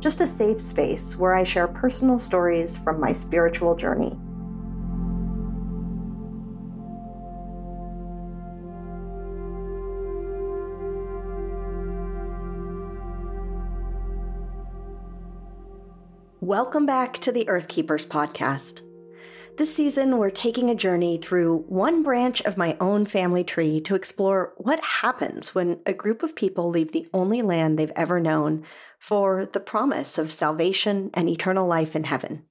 just a safe space where I share personal stories from my spiritual journey. Welcome back to the Earthkeepers podcast. This season, we're taking a journey through one branch of my own family tree to explore what happens when a group of people leave the only land they've ever known for the promise of salvation and eternal life in heaven.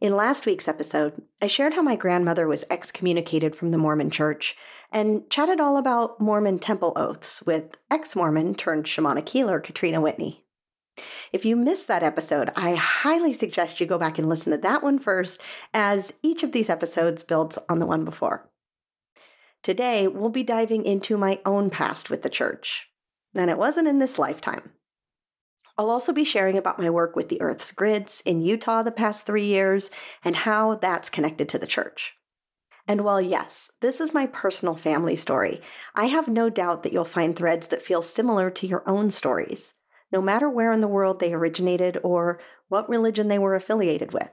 In last week's episode, I shared how my grandmother was excommunicated from the Mormon church and chatted all about Mormon temple oaths with ex Mormon turned shamanic healer Katrina Whitney. If you missed that episode, I highly suggest you go back and listen to that one first, as each of these episodes builds on the one before. Today, we'll be diving into my own past with the church, and it wasn't in this lifetime. I'll also be sharing about my work with the Earth's grids in Utah the past three years and how that's connected to the church. And while, yes, this is my personal family story, I have no doubt that you'll find threads that feel similar to your own stories no matter where in the world they originated or what religion they were affiliated with.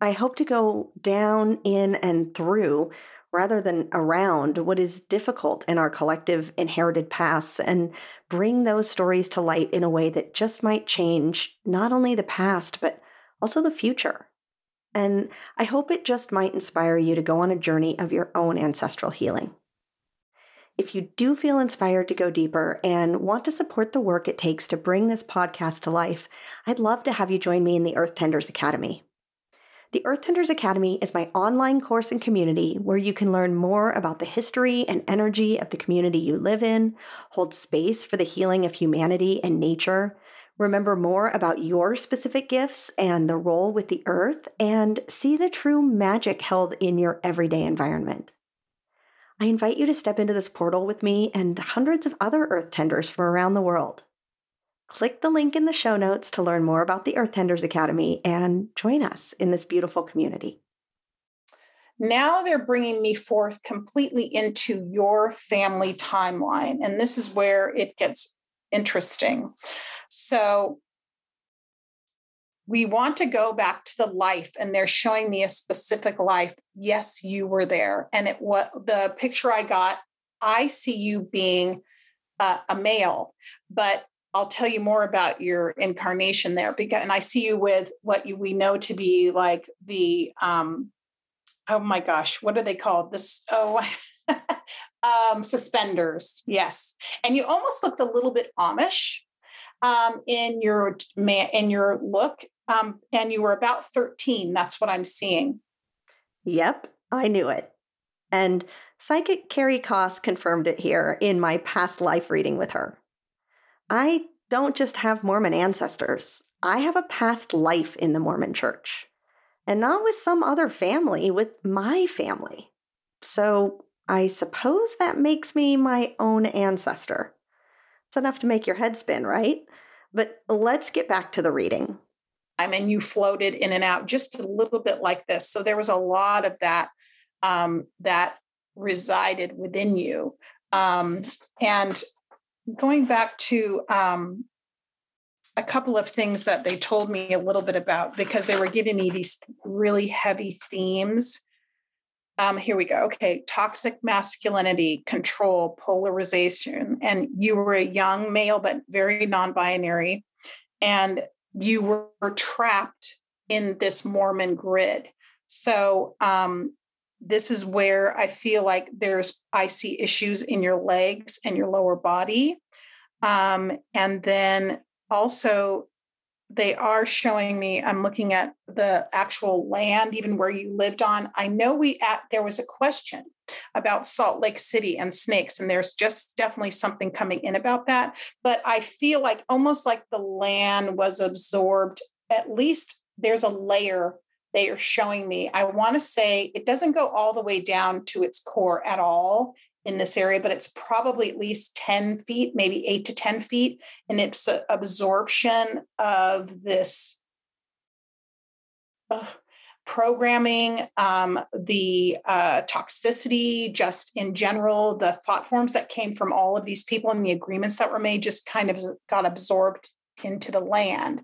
I hope to go down, in, and through rather than around what is difficult in our collective inherited pasts and bring those stories to light in a way that just might change not only the past, but also the future. And I hope it just might inspire you to go on a journey of your own ancestral healing. If you do feel inspired to go deeper and want to support the work it takes to bring this podcast to life, I'd love to have you join me in the Earth Tenders Academy. The Earth Tenders Academy is my online course and community where you can learn more about the history and energy of the community you live in, hold space for the healing of humanity and nature, remember more about your specific gifts and the role with the earth, and see the true magic held in your everyday environment. I invite you to step into this portal with me and hundreds of other Earth Tenders from around the world. Click the link in the show notes to learn more about the Earth Tenders Academy and join us in this beautiful community. Now they're bringing me forth completely into your family timeline. And this is where it gets interesting. So, we want to go back to the life and they're showing me a specific life. Yes you were there. And it what the picture i got i see you being uh, a male but i'll tell you more about your incarnation there because and i see you with what you, we know to be like the um oh my gosh what are they called? This oh um suspenders. Yes. And you almost looked a little bit amish um, in your in your look um, and you were about 13. That's what I'm seeing. Yep, I knew it. And psychic Carey Kaas confirmed it here in my past life reading with her. I don't just have Mormon ancestors, I have a past life in the Mormon church. And not with some other family, with my family. So I suppose that makes me my own ancestor. It's enough to make your head spin, right? But let's get back to the reading time and you floated in and out just a little bit like this. So there was a lot of that um, that resided within you. Um, and going back to um, a couple of things that they told me a little bit about because they were giving me these really heavy themes. Um, here we go. Okay, toxic masculinity, control, polarization, and you were a young male but very non-binary, and you were trapped in this Mormon grid. So um, this is where I feel like there's I see issues in your legs and your lower body, um, and then also they are showing me i'm looking at the actual land even where you lived on i know we at there was a question about salt lake city and snakes and there's just definitely something coming in about that but i feel like almost like the land was absorbed at least there's a layer they are showing me i want to say it doesn't go all the way down to its core at all in this area, but it's probably at least 10 feet, maybe eight to 10 feet. And it's absorption of this uh, programming, um, the uh, toxicity, just in general, the thought forms that came from all of these people and the agreements that were made just kind of got absorbed into the land.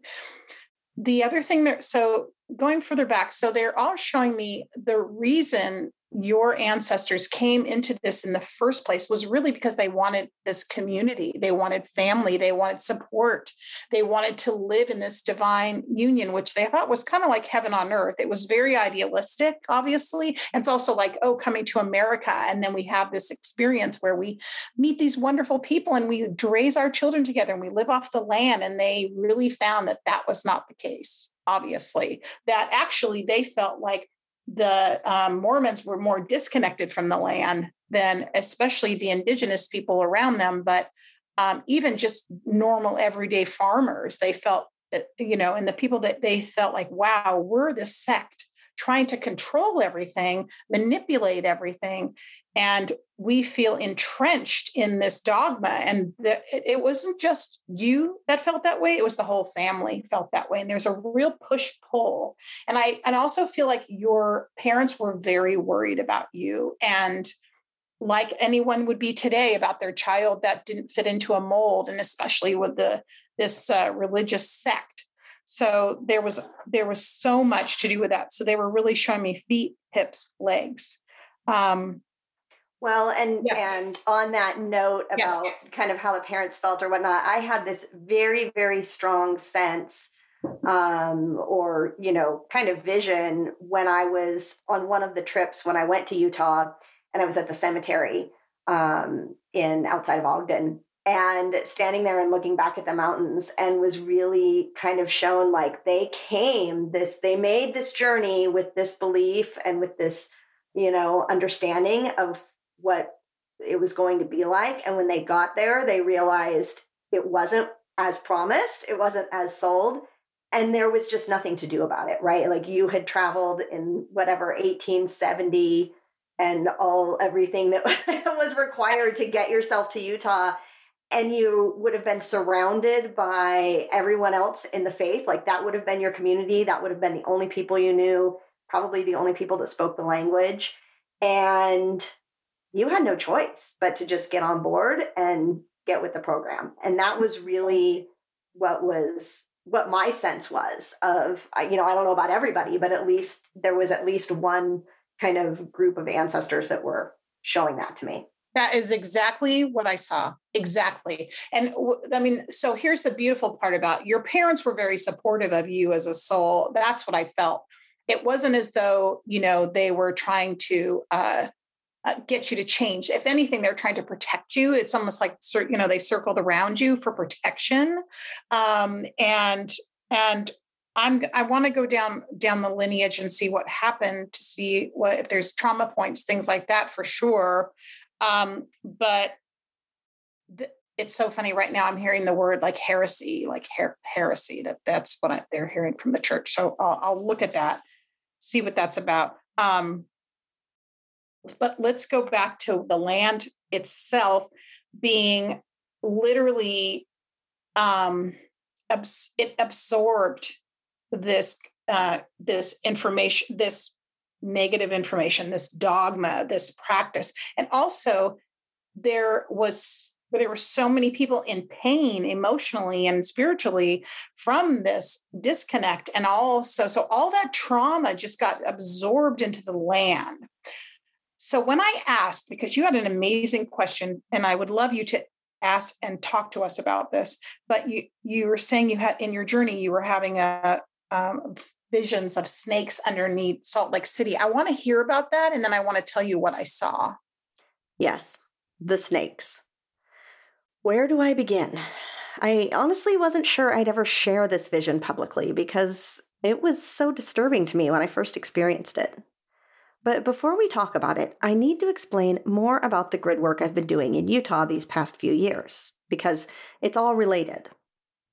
The other thing that, so going further back, so they're all showing me the reason your ancestors came into this in the first place was really because they wanted this community. They wanted family. They wanted support. They wanted to live in this divine union, which they thought was kind of like heaven on earth. It was very idealistic, obviously. And it's also like, oh, coming to America. And then we have this experience where we meet these wonderful people and we raise our children together and we live off the land. And they really found that that was not the case, obviously, that actually they felt like the um, Mormons were more disconnected from the land than especially the indigenous people around them, but um, even just normal everyday farmers, they felt that, you know, and the people that they felt like, wow, we're this sect trying to control everything, manipulate everything and we feel entrenched in this dogma and the, it wasn't just you that felt that way it was the whole family felt that way and there's a real push pull and i and also feel like your parents were very worried about you and like anyone would be today about their child that didn't fit into a mold and especially with the this uh, religious sect. So there was there was so much to do with that. So they were really showing me feet hips legs. Um, well, and yes. and on that note about yes. kind of how the parents felt or whatnot, I had this very very strong sense, um, or you know, kind of vision when I was on one of the trips when I went to Utah and I was at the cemetery um, in outside of Ogden and standing there and looking back at the mountains and was really kind of shown like they came this they made this journey with this belief and with this you know understanding of what it was going to be like. And when they got there, they realized it wasn't as promised, it wasn't as sold. And there was just nothing to do about it, right? Like you had traveled in whatever 1870 and all everything that was required to get yourself to Utah. And you would have been surrounded by everyone else in the faith. Like that would have been your community. That would have been the only people you knew, probably the only people that spoke the language. And you had no choice but to just get on board and get with the program. And that was really what was what my sense was of you know I don't know about everybody but at least there was at least one kind of group of ancestors that were showing that to me. That is exactly what I saw. Exactly. And I mean, so here's the beautiful part about your parents were very supportive of you as a soul. That's what I felt. It wasn't as though, you know, they were trying to uh, uh, get you to change. If anything, they're trying to protect you. It's almost like you know they circled around you for protection, um, and and I'm I want to go down down the lineage and see what happened to see what if there's trauma points, things like that for sure. Um, but th- it's so funny right now. I'm hearing the word like heresy, like her- heresy. That that's what I, they're hearing from the church. So I'll, I'll look at that, see what that's about. Um, but let's go back to the land itself being literally um, abs- it absorbed this uh, this information, this negative information, this dogma, this practice, and also there was there were so many people in pain emotionally and spiritually from this disconnect and also so all that trauma just got absorbed into the land so when I asked, because you had an amazing question, and I would love you to ask and talk to us about this, but you you were saying you had in your journey you were having a um, visions of snakes underneath Salt Lake City. I want to hear about that, and then I want to tell you what I saw. Yes, the snakes. Where do I begin? I honestly wasn't sure I'd ever share this vision publicly because it was so disturbing to me when I first experienced it. But before we talk about it, I need to explain more about the grid work I've been doing in Utah these past few years, because it's all related.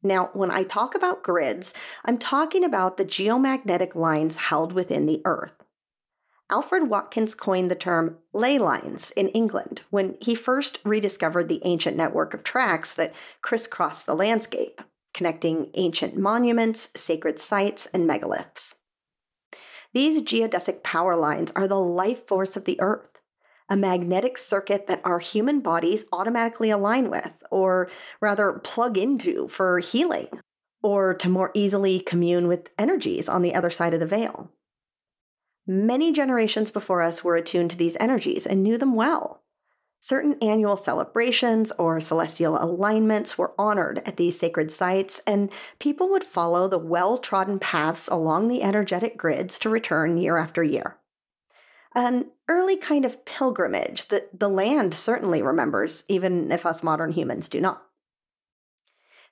Now, when I talk about grids, I'm talking about the geomagnetic lines held within the Earth. Alfred Watkins coined the term ley lines in England when he first rediscovered the ancient network of tracks that crisscross the landscape, connecting ancient monuments, sacred sites, and megaliths. These geodesic power lines are the life force of the Earth, a magnetic circuit that our human bodies automatically align with, or rather plug into for healing, or to more easily commune with energies on the other side of the veil. Many generations before us were attuned to these energies and knew them well. Certain annual celebrations or celestial alignments were honored at these sacred sites, and people would follow the well trodden paths along the energetic grids to return year after year. An early kind of pilgrimage that the land certainly remembers, even if us modern humans do not.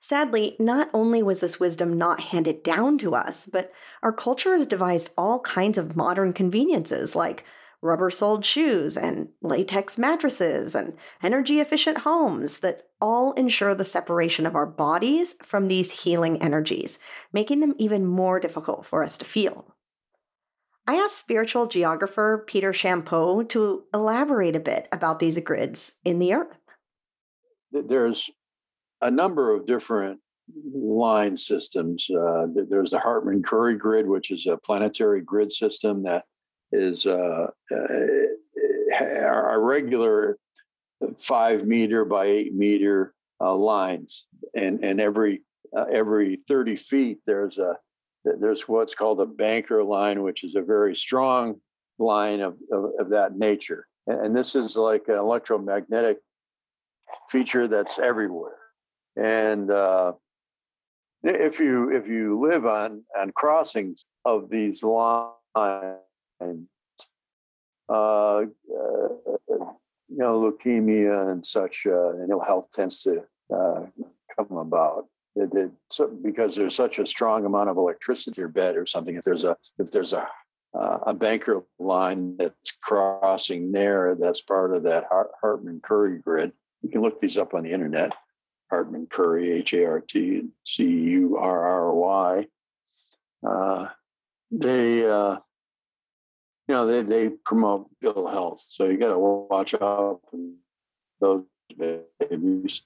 Sadly, not only was this wisdom not handed down to us, but our culture has devised all kinds of modern conveniences like rubber soled shoes and latex mattresses and energy efficient homes that all ensure the separation of our bodies from these healing energies, making them even more difficult for us to feel. I asked spiritual geographer Peter Champoux to elaborate a bit about these grids in the earth. There's a number of different line systems. Uh, there's the Hartman Curry grid, which is a planetary grid system that is uh, uh, a regular five meter by eight meter uh, lines, and and every uh, every thirty feet there's a there's what's called a Benker line, which is a very strong line of, of, of that nature. And this is like an electromagnetic feature that's everywhere. And uh, if you if you live on on crossings of these lines, uh, uh, you know, leukemia and such, uh, and ill health tends to uh, come about. It, it, so because there's such a strong amount of electricity in your bed or something. If there's a if there's a uh, a Benker line that's crossing there, that's part of that Hartman Curry grid. You can look these up on the internet. Hartman Curry, H A R T C U R R Y. Uh, they, uh, you know, they, they promote ill health. So you got to watch out for those babies.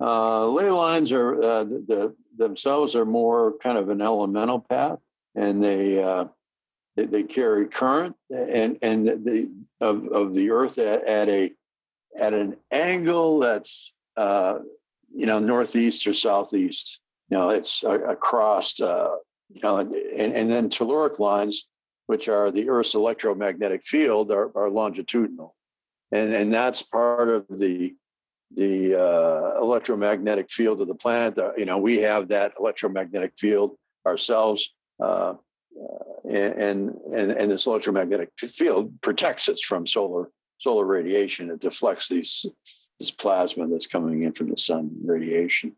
Uh, ley lines are uh, the, the, themselves are more kind of an elemental path, and they uh, they, they, carry current and and the of, of the earth at, at a at an angle that's uh, you know, northeast or southeast. You know, it's across, uh, you know, and, and then telluric lines, which are the Earth's electromagnetic field, are, are longitudinal. And, and that's part of the the uh, electromagnetic field of the planet. you know, we have that electromagnetic field ourselves, uh, uh, and, and and this electromagnetic field protects us from solar solar radiation. It deflects these this plasma that's coming in from the sun radiation.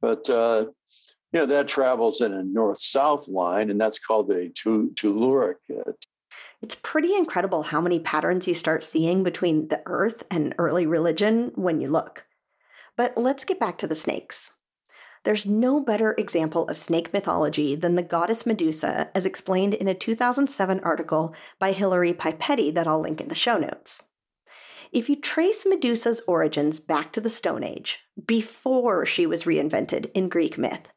But uh, yeah, that travels in a north-south line, and that's called a telluric. It's pretty incredible how many patterns you start seeing between the Earth and early religion when you look. But let's get back to the snakes. There's no better example of snake mythology than the goddess Medusa, as explained in a 2007 article by Hilary Pipetti that I'll link in the show notes. If you trace Medusa's origins back to the Stone Age, before she was reinvented in Greek myth,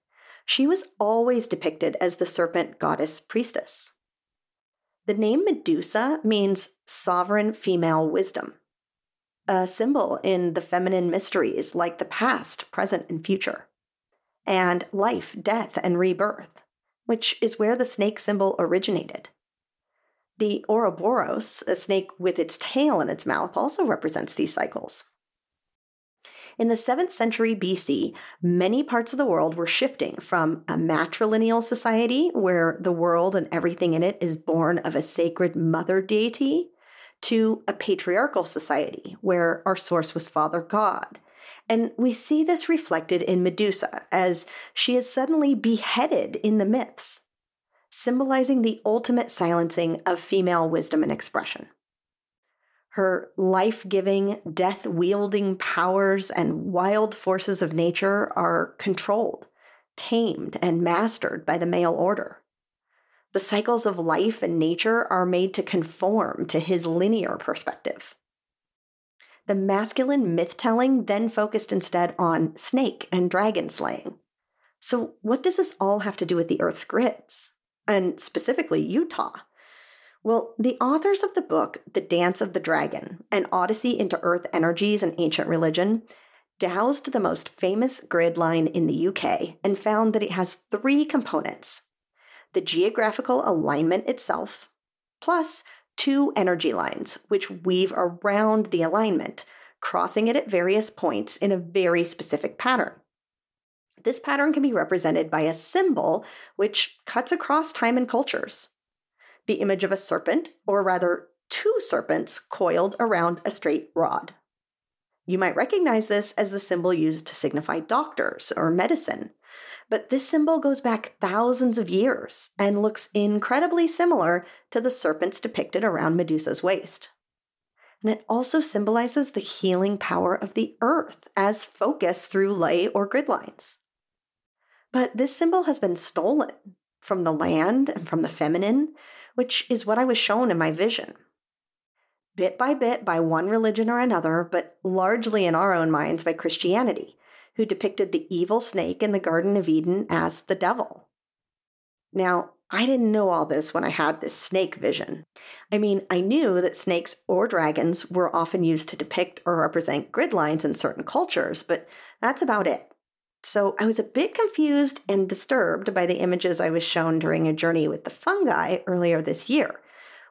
she was always depicted as the serpent goddess priestess. The name Medusa means sovereign female wisdom, a symbol in the feminine mysteries like the past, present, and future, and life, death, and rebirth, which is where the snake symbol originated. The Ouroboros, a snake with its tail in its mouth, also represents these cycles. In the 7th century BC, many parts of the world were shifting from a matrilineal society, where the world and everything in it is born of a sacred mother deity, to a patriarchal society, where our source was Father God, And we see this reflected in Medusa as she is suddenly beheaded in the myths, symbolizing the ultimate silencing of female wisdom and expression. Her life giving, death wielding powers and wild forces of nature are controlled, tamed, and mastered by the male order. The cycles of life and nature are made to conform to his linear perspective. The masculine myth telling then focused instead on snake and dragon slaying. So, what does this all have to do with the Earth's grids? And specifically, Utah? Well, the authors of the book, The Dance of the Dragon An Odyssey into Earth Energies and Ancient Religion, dowsed the most famous grid line in the UK and found that it has three components the geographical alignment itself, plus two energy lines, which weave around the alignment, crossing it at various points in a very specific pattern. This pattern can be represented by a symbol which cuts across time and cultures the image of a serpent, or rather, two serpents coiled around a straight rod. You might recognize this as the symbol used to signify doctors or medicine, but this symbol goes back thousands of years and looks incredibly similar to the serpents depicted around Medusa's waist. And it also symbolizes the healing power of the earth as focus through ley or grid lines. But this symbol has been stolen from the land and from the feminine which is what I was shown in my vision. Bit by bit by one religion or another, but largely in our own minds by Christianity, who depicted the evil snake in the Garden of Eden as the devil. Now, I didn't know all this when I had this snake vision. I mean, I knew that snakes or dragons were often used to depict or represent grid lines in certain cultures, but that's about it. So I was a bit confused and disturbed by the images I was shown during a journey with the fungi earlier this year,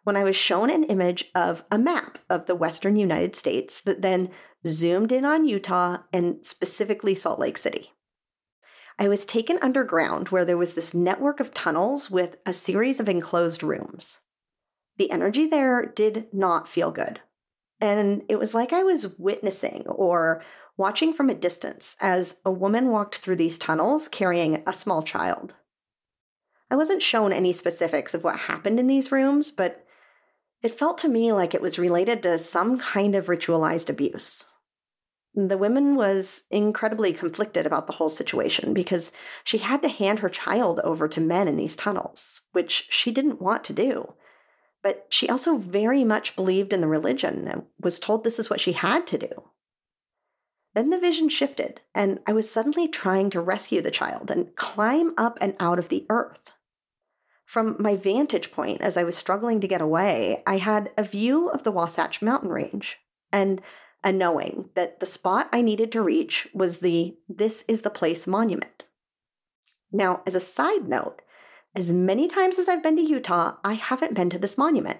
when I was shown an image of a map of the western United States that then zoomed in on Utah and specifically Salt Lake City. I was taken underground where there was this network of tunnels with a series of enclosed rooms. The energy there did not feel good. And it was like I was witnessing or watching from a distance as a woman walked through these tunnels carrying a small child. I wasn't shown any specifics of what happened in these rooms, but it felt to me like it was related to some kind of ritualized abuse. The woman was incredibly conflicted about the whole situation because she had to hand her child over to men in these tunnels, which she didn't want to do. But she also very much believed in the religion and was told this is what she had to do. Then the vision shifted, and I was suddenly trying to rescue the child and climb up and out of the earth. From my vantage point, as I was struggling to get away, I had a view of the Wasatch Mountain Range and a knowing that the spot I needed to reach was the This is the Place monument. Now, as a side note, as many times as I've been to Utah, I haven't been to this monument.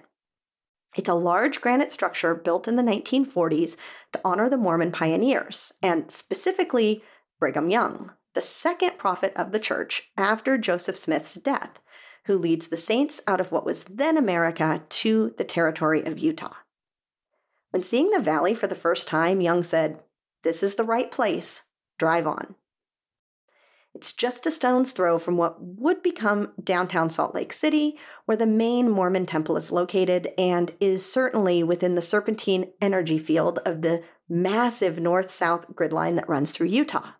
It's a large granite structure built in the 1940s to honor the Mormon pioneers, and specifically Brigham Young, the second prophet of the church after Joseph Smith's death, who leads the saints out of what was then America to the territory of Utah. When seeing the valley for the first time, Young said, This is the right place. Drive on. It's just a stone's throw from what would become downtown Salt Lake City, where the main Mormon temple is located, and is certainly within the serpentine energy field of the massive north south grid line that runs through Utah,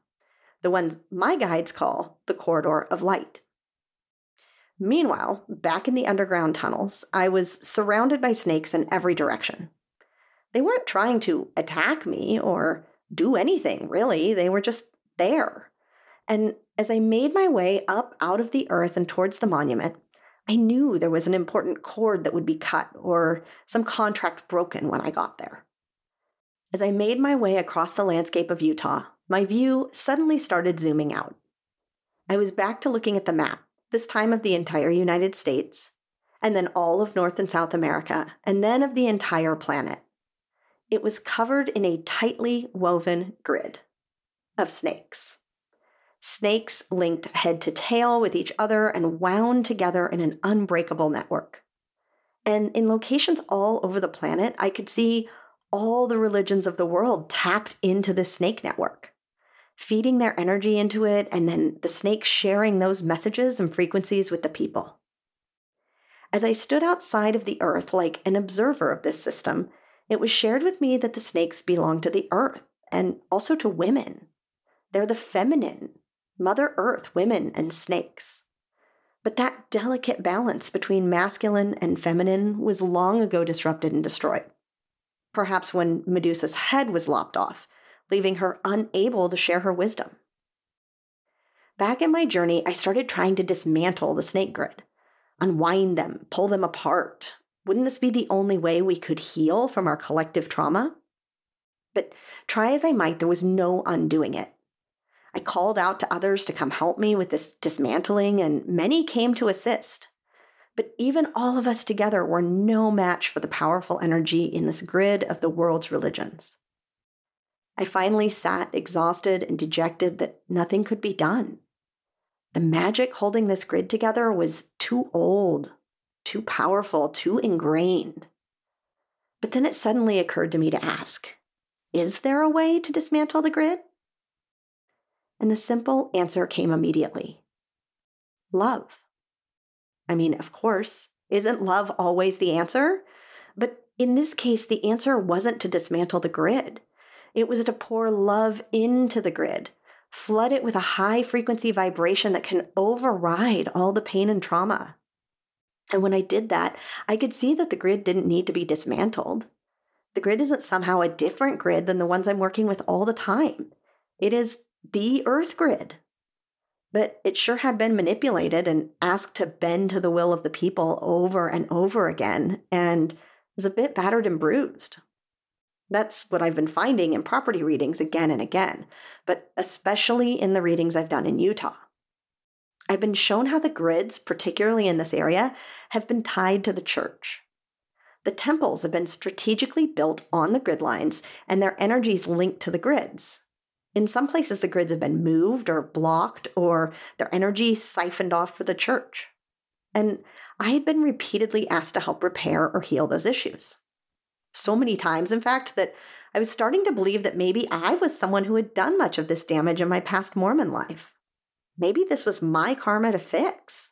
the one my guides call the Corridor of Light. Meanwhile, back in the underground tunnels, I was surrounded by snakes in every direction. They weren't trying to attack me or do anything, really. They were just there. And as I made my way up out of the earth and towards the monument, I knew there was an important cord that would be cut or some contract broken when I got there. As I made my way across the landscape of Utah, my view suddenly started zooming out. I was back to looking at the map, this time of the entire United States, and then all of North and South America, and then of the entire planet. It was covered in a tightly woven grid of snakes. Snakes linked head to tail with each other and wound together in an unbreakable network. And in locations all over the planet, I could see all the religions of the world tapped into this snake network, feeding their energy into it, and then the snakes sharing those messages and frequencies with the people. As I stood outside of the earth like an observer of this system, it was shared with me that the snakes belong to the earth and also to women. They're the feminine, Mother Earth, women, and snakes. But that delicate balance between masculine and feminine was long ago disrupted and destroyed. Perhaps when Medusa's head was lopped off, leaving her unable to share her wisdom. Back in my journey, I started trying to dismantle the snake grid, unwind them, pull them apart. Wouldn't this be the only way we could heal from our collective trauma? But try as I might, there was no undoing it. I called out to others to come help me with this dismantling, and many came to assist. But even all of us together were no match for the powerful energy in this grid of the world's religions. I finally sat exhausted and dejected that nothing could be done. The magic holding this grid together was too old, too powerful, too ingrained. But then it suddenly occurred to me to ask Is there a way to dismantle the grid? And the simple answer came immediately love. I mean, of course, isn't love always the answer? But in this case, the answer wasn't to dismantle the grid, it was to pour love into the grid, flood it with a high frequency vibration that can override all the pain and trauma. And when I did that, I could see that the grid didn't need to be dismantled. The grid isn't somehow a different grid than the ones I'm working with all the time. It is the Earth grid. But it sure had been manipulated and asked to bend to the will of the people over and over again, and is a bit battered and bruised. That's what I've been finding in property readings again and again, but especially in the readings I've done in Utah. I've been shown how the grids, particularly in this area, have been tied to the church. The temples have been strategically built on the grid lines, and their energies linked to the grids. In some places, the grids have been moved or blocked, or their energy siphoned off for the church. And I had been repeatedly asked to help repair or heal those issues. So many times, in fact, that I was starting to believe that maybe I was someone who had done much of this damage in my past Mormon life. Maybe this was my karma to fix.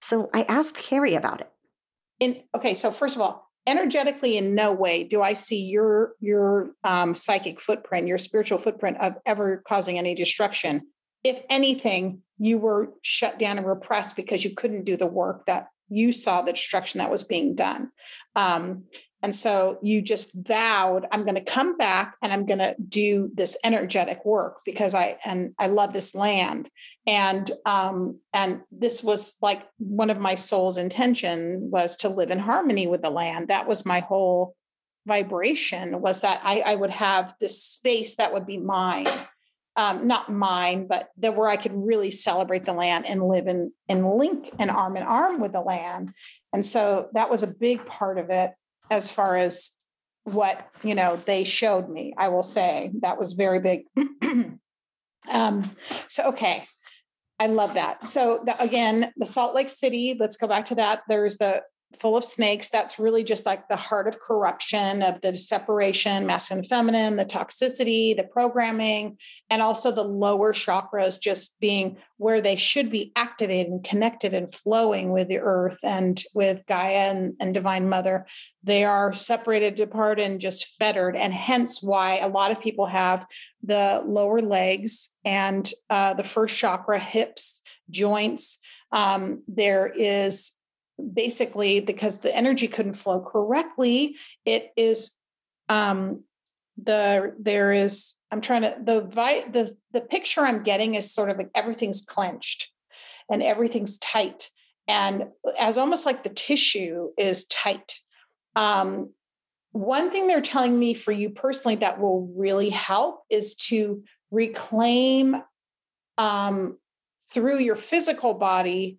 So I asked Carey about it. In, okay, so first of all, energetically in no way do i see your your um, psychic footprint your spiritual footprint of ever causing any destruction. If anything you were shut down and repressed because you couldn't do the work that you saw the destruction that was being done. Um, and so you just vowed i'm going to come back and i'm going to do this energetic work because i and i love this land. And um, and this was like one of my soul's intention was to live in harmony with the land. That was my whole vibration was that i, I would have this space that would be mine. Um, not mine but that where i could really celebrate the land and live in and link an arm in arm with the land. And so that was a big part of it as far as what you know they showed me i will say that was very big um, so okay I love that. So the, again, the Salt Lake City, let's go back to that. There's the full of snakes. That's really just like the heart of corruption, of the separation, masculine feminine, the toxicity, the programming, and also the lower chakras just being where they should be activated and connected and flowing with the earth and with Gaia and, and Divine Mother. They are separated apart and just fettered. And hence why a lot of people have the lower legs and uh, the first chakra, hips, joints. Um, there is basically because the energy couldn't flow correctly it is um the there is i'm trying to the vi- the the picture i'm getting is sort of like everything's clenched and everything's tight. And as almost like the tissue is tight. Um one thing they're telling me for you personally that will really help is to reclaim um, through your physical body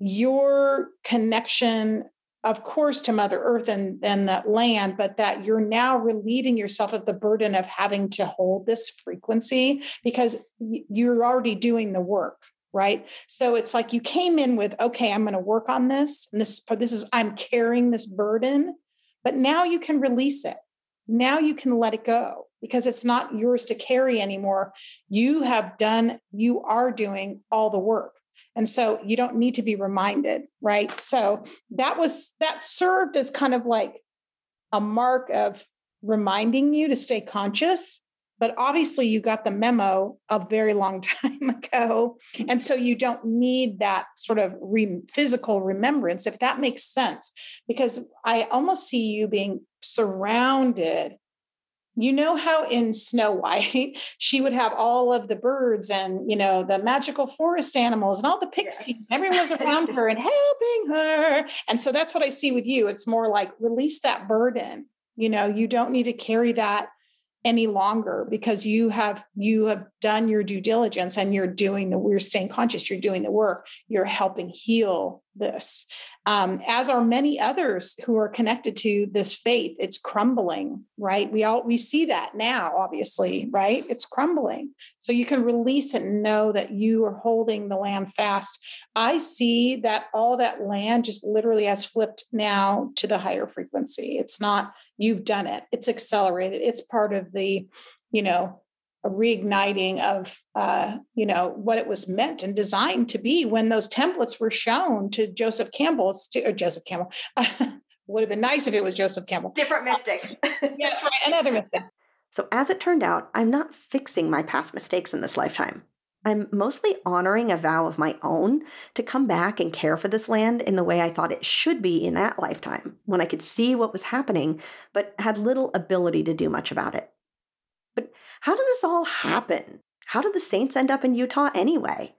your connection of course to mother earth and, and that land but that you're now relieving yourself of the burden of having to hold this frequency because you're already doing the work right so it's like you came in with okay i'm going to work on this and this this is i'm carrying this burden but now you can release it now you can let it go because it's not yours to carry anymore. You have done, you are doing all the work. And so you don't need to be reminded, right? So that was, that served as kind of like a mark of reminding you to stay conscious. But obviously, you got the memo a very long time ago. And so you don't need that sort of re- physical remembrance, if that makes sense, because I almost see you being surrounded you know how in Snow White she would have all of the birds and you know the magical forest animals and all the pixies yes. everyone was around her and helping her. And so that's what I see with you. It's more like release that burden. You know you don't need to carry that any longer because you have you have done your due diligence and you're doing the we're staying conscious you're doing the work. You're helping heal this um, as are many others who are connected to this faith it's crumbling right? We all we see that now obviously right? It's crumbling. So you can release it and know that you are holding the land fast. I see that all that land just literally has flipped now to the higher frequency. It's not you've done it. It's accelerated. It's part of the you know a reigniting of uh, you know what it was meant and designed to be when those templates were shown to Joseph Campbell or Joseph Campbell. would have been nice if it was Joseph Campbell. Different mystic. That's right, another mystic. So as it turned out, I'm not fixing my past mistakes in this lifetime. I'm mostly honoring a vow of my own to come back and care for this land in the way I thought it should be in that lifetime, when I could see what was happening, but had little ability to do much about it. But how did this all happen? How did the Saints end up in Utah anyway?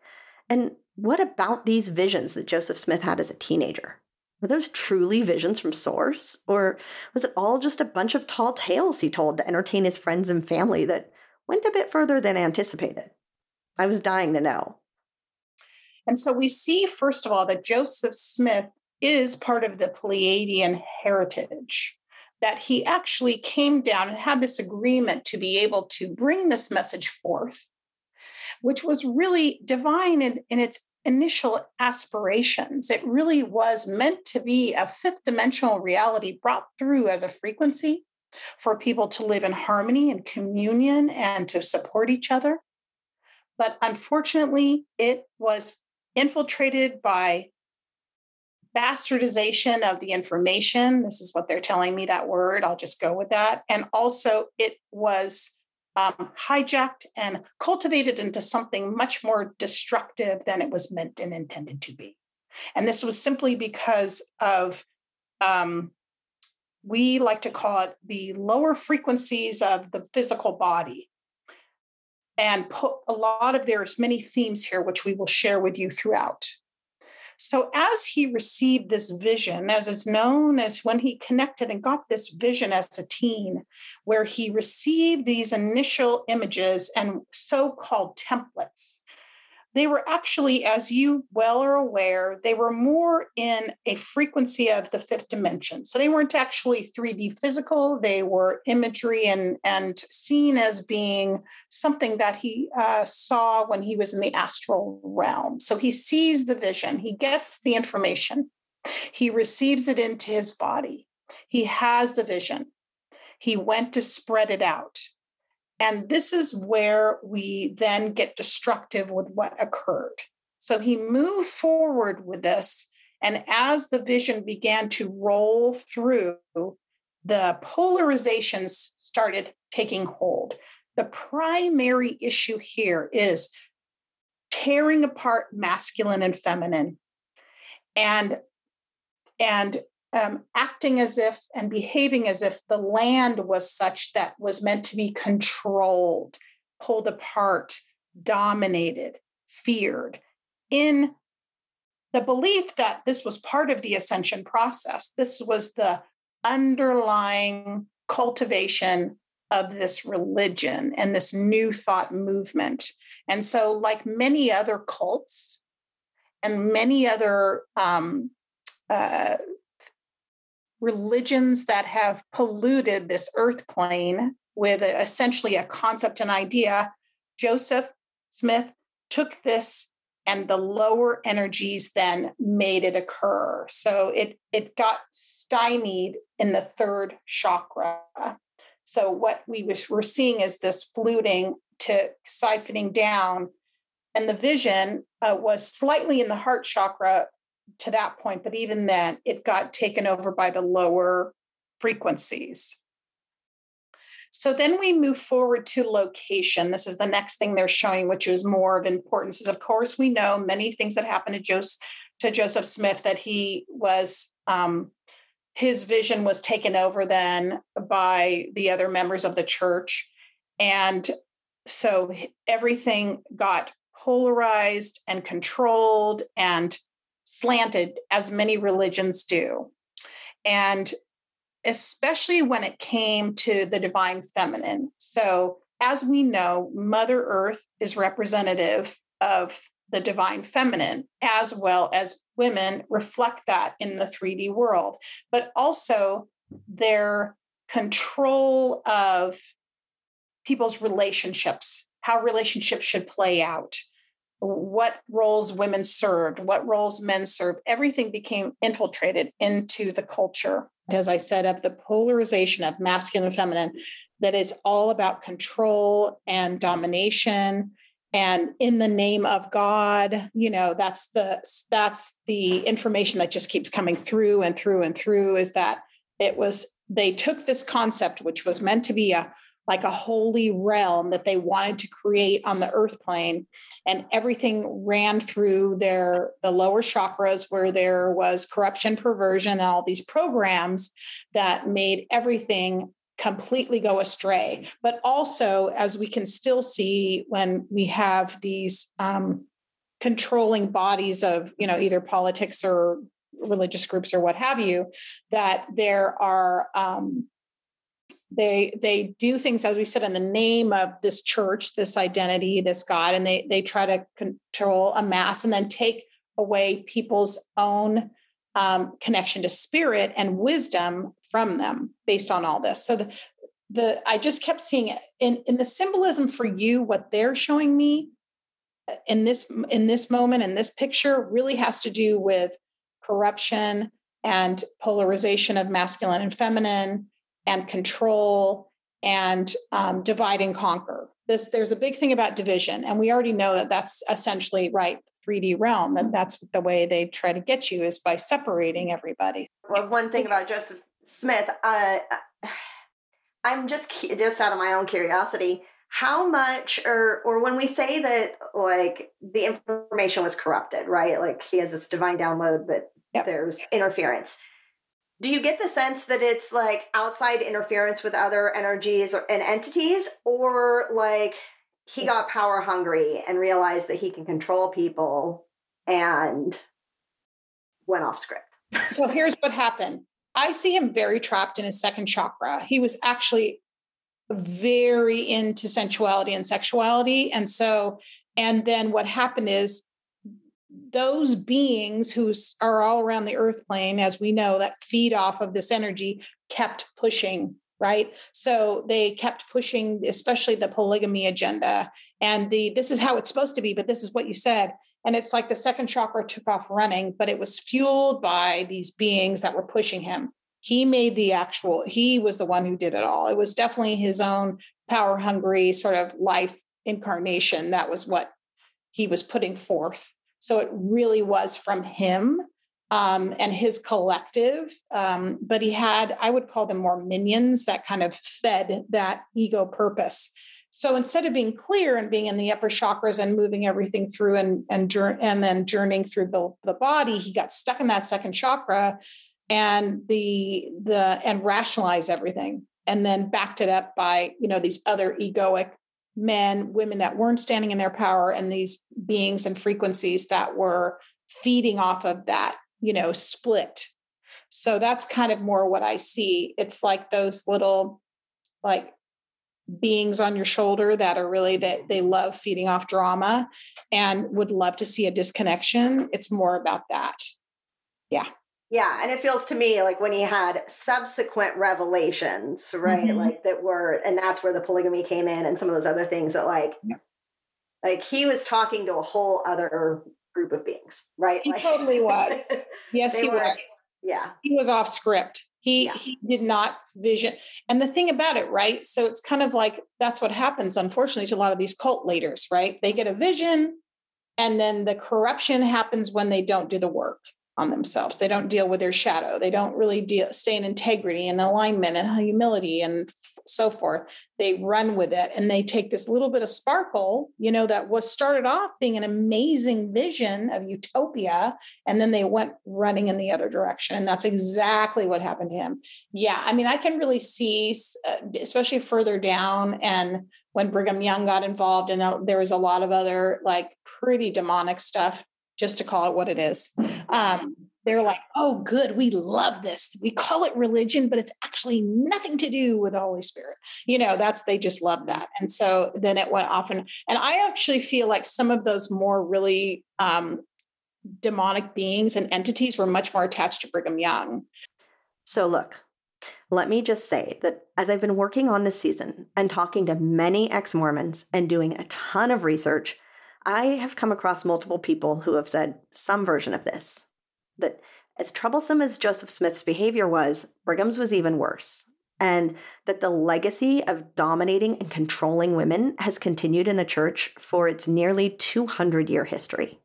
And what about these visions that Joseph Smith had as a teenager? Were those truly visions from Source? Or was it all just a bunch of tall tales he told to entertain his friends and family that went a bit further than anticipated? I was dying to know. And so we see, first of all, that Joseph Smith is part of the Pleiadian heritage, that he actually came down and had this agreement to be able to bring this message forth, which was really divine in, in its initial aspirations. It really was meant to be a fifth dimensional reality brought through as a frequency for people to live in harmony and communion and to support each other. But unfortunately, it was infiltrated by bastardization of the information. This is what they're telling me that word. I'll just go with that. And also, it was um, hijacked and cultivated into something much more destructive than it was meant and intended to be. And this was simply because of, um, we like to call it the lower frequencies of the physical body and put a lot of there's many themes here which we will share with you throughout so as he received this vision as is known as when he connected and got this vision as a teen where he received these initial images and so-called templates they were actually, as you well are aware, they were more in a frequency of the fifth dimension. So they weren't actually 3D physical, they were imagery and, and seen as being something that he uh, saw when he was in the astral realm. So he sees the vision, he gets the information, he receives it into his body, he has the vision. He went to spread it out. And this is where we then get destructive with what occurred. So he moved forward with this. And as the vision began to roll through, the polarizations started taking hold. The primary issue here is tearing apart masculine and feminine and and um, acting as if and behaving as if the land was such that was meant to be controlled, pulled apart, dominated, feared, in the belief that this was part of the ascension process. This was the underlying cultivation of this religion and this new thought movement. And so, like many other cults and many other um, uh, religions that have polluted this earth plane with essentially a concept and idea, Joseph Smith took this and the lower energies then made it occur. So it, it got stymied in the third chakra. So what we were seeing is this fluting to siphoning down, and the vision uh, was slightly in the heart chakra to that point, but even then, it got taken over by the lower frequencies. So then we move forward to location. This is the next thing they're showing, which is more of importance. Is of course we know many things that happened to Joseph to Joseph Smith that he was um, his vision was taken over then by the other members of the church, and so everything got polarized and controlled and slanted as many religions do. And especially when it came to the divine feminine. So, as we know, Mother Earth is representative of the divine feminine, as well as women reflect that in the 3D world, but also their control of people's relationships, how relationships should play out, what roles women served, what roles men served. Everything became infiltrated into the culture as I said, of the polarization of masculine and feminine that is all about control and domination and in the name of god you know that's the that's the information that just keeps coming through and through and through is that it was they took this concept which was meant to be a like a holy realm that they wanted to create on the earth plane. And everything ran through their the lower chakras where there was corruption perversion and all these programs that made everything completely go astray. But also as we can still see when we have these um, controlling bodies of you know either politics or religious groups or what have you that there are um, they they do things as we said in the name of this church this identity this god and they they try to control a mass and then take away people's own um, connection to spirit and wisdom from them based on all this. So the the i just kept seeing it. In in the symbolism for you what they're showing me uh, in this in this moment in this picture really has to do with corruption and polarization of masculine and feminine and control and um, divide and conquer. This there's a big thing about division, and we already know that that's essentially right 3D realm, and that's the way they try to get you is by separating everybody. Well, one thing about Joseph Smith, uh, I'm just just out of my own curiosity. How much, or or when we say that, like the information was corrupted, right? Like he has this divine download, but yep. there's interference do you get the sense that it's like outside interference with other energies and entities? Or like he got power hungry and realized that he can control people and went off script? So here's what happened. I see him very trapped in his second chakra. He was actually very into sensuality and sexuality. And so and then what happened is those beings who are all around the earth plane, as we know, that feed off of this energy, kept pushing, right? So they kept pushing, especially the polygamy agenda. And the this is how it's supposed to be, but this is what you said. And it's like the second chakra took off running, but it was fueled by these beings that were pushing him. He made the actual, he was the one who did it all. It was definitely his own power hungry sort of life incarnation. That was what he was putting forth so it really was from him um, and his collective. Um, but he had, I would call them more minions that kind of fed that ego purpose. So instead of being clear and being in the upper chakras and moving everything through and and, and then journeying through the, the body, he got stuck in that second chakra and the the and rationalize everything and then backed it up by you know these other egoic men, women that weren't standing in their power, and these beings and frequencies that were feeding off of that, you know, split. So that's kind of more what I see. It's like those little, like, beings on your shoulder that are really that they love feeding off drama and would love to see a disconnection. It's more about that. Yeah. Yeah, and it feels to me like when he had subsequent revelations, right? Mm-hmm. Like that were, and that's where the polygamy came in, and some of those other things that, like, yeah. like he was talking to a whole other group of beings, right? He like, totally was. Yes, he was. Yeah, he was off script. He yeah. he did not vision. And the thing about it, right? So it's kind of like that's what happens, unfortunately, to a lot of these cult leaders, right? They get a vision, and then the corruption happens when they don't do the work on themselves. They don't deal with their shadow. They don't really deal, stay in integrity and alignment and humility and so forth. They run with it and they take this little bit of sparkle, you know, that was started off being an amazing vision of utopia. And then they went running in the other direction. And that's exactly what happened to him. Yeah. I mean, I can really see, uh, especially further down and when Brigham Young got involved, and uh, there was a lot of other like pretty demonic stuff just to call it what it is. Um, they're like, oh, good, we love this. We call it religion, but it's actually nothing to do with the Holy Spirit. You know, that's they just love that. And so then it went off and and I actually feel like some of those more really um, demonic beings and entities were much more attached to Brigham Young. So look, let me just say that as I've been working on this season and talking to many ex Mormons and doing a ton of research, I have come across multiple people who have said some version of this that as troublesome as Joseph Smith's behavior was, Brigham's was even worse. And that the legacy of dominating and controlling women has continued in the church for its nearly 200 year history.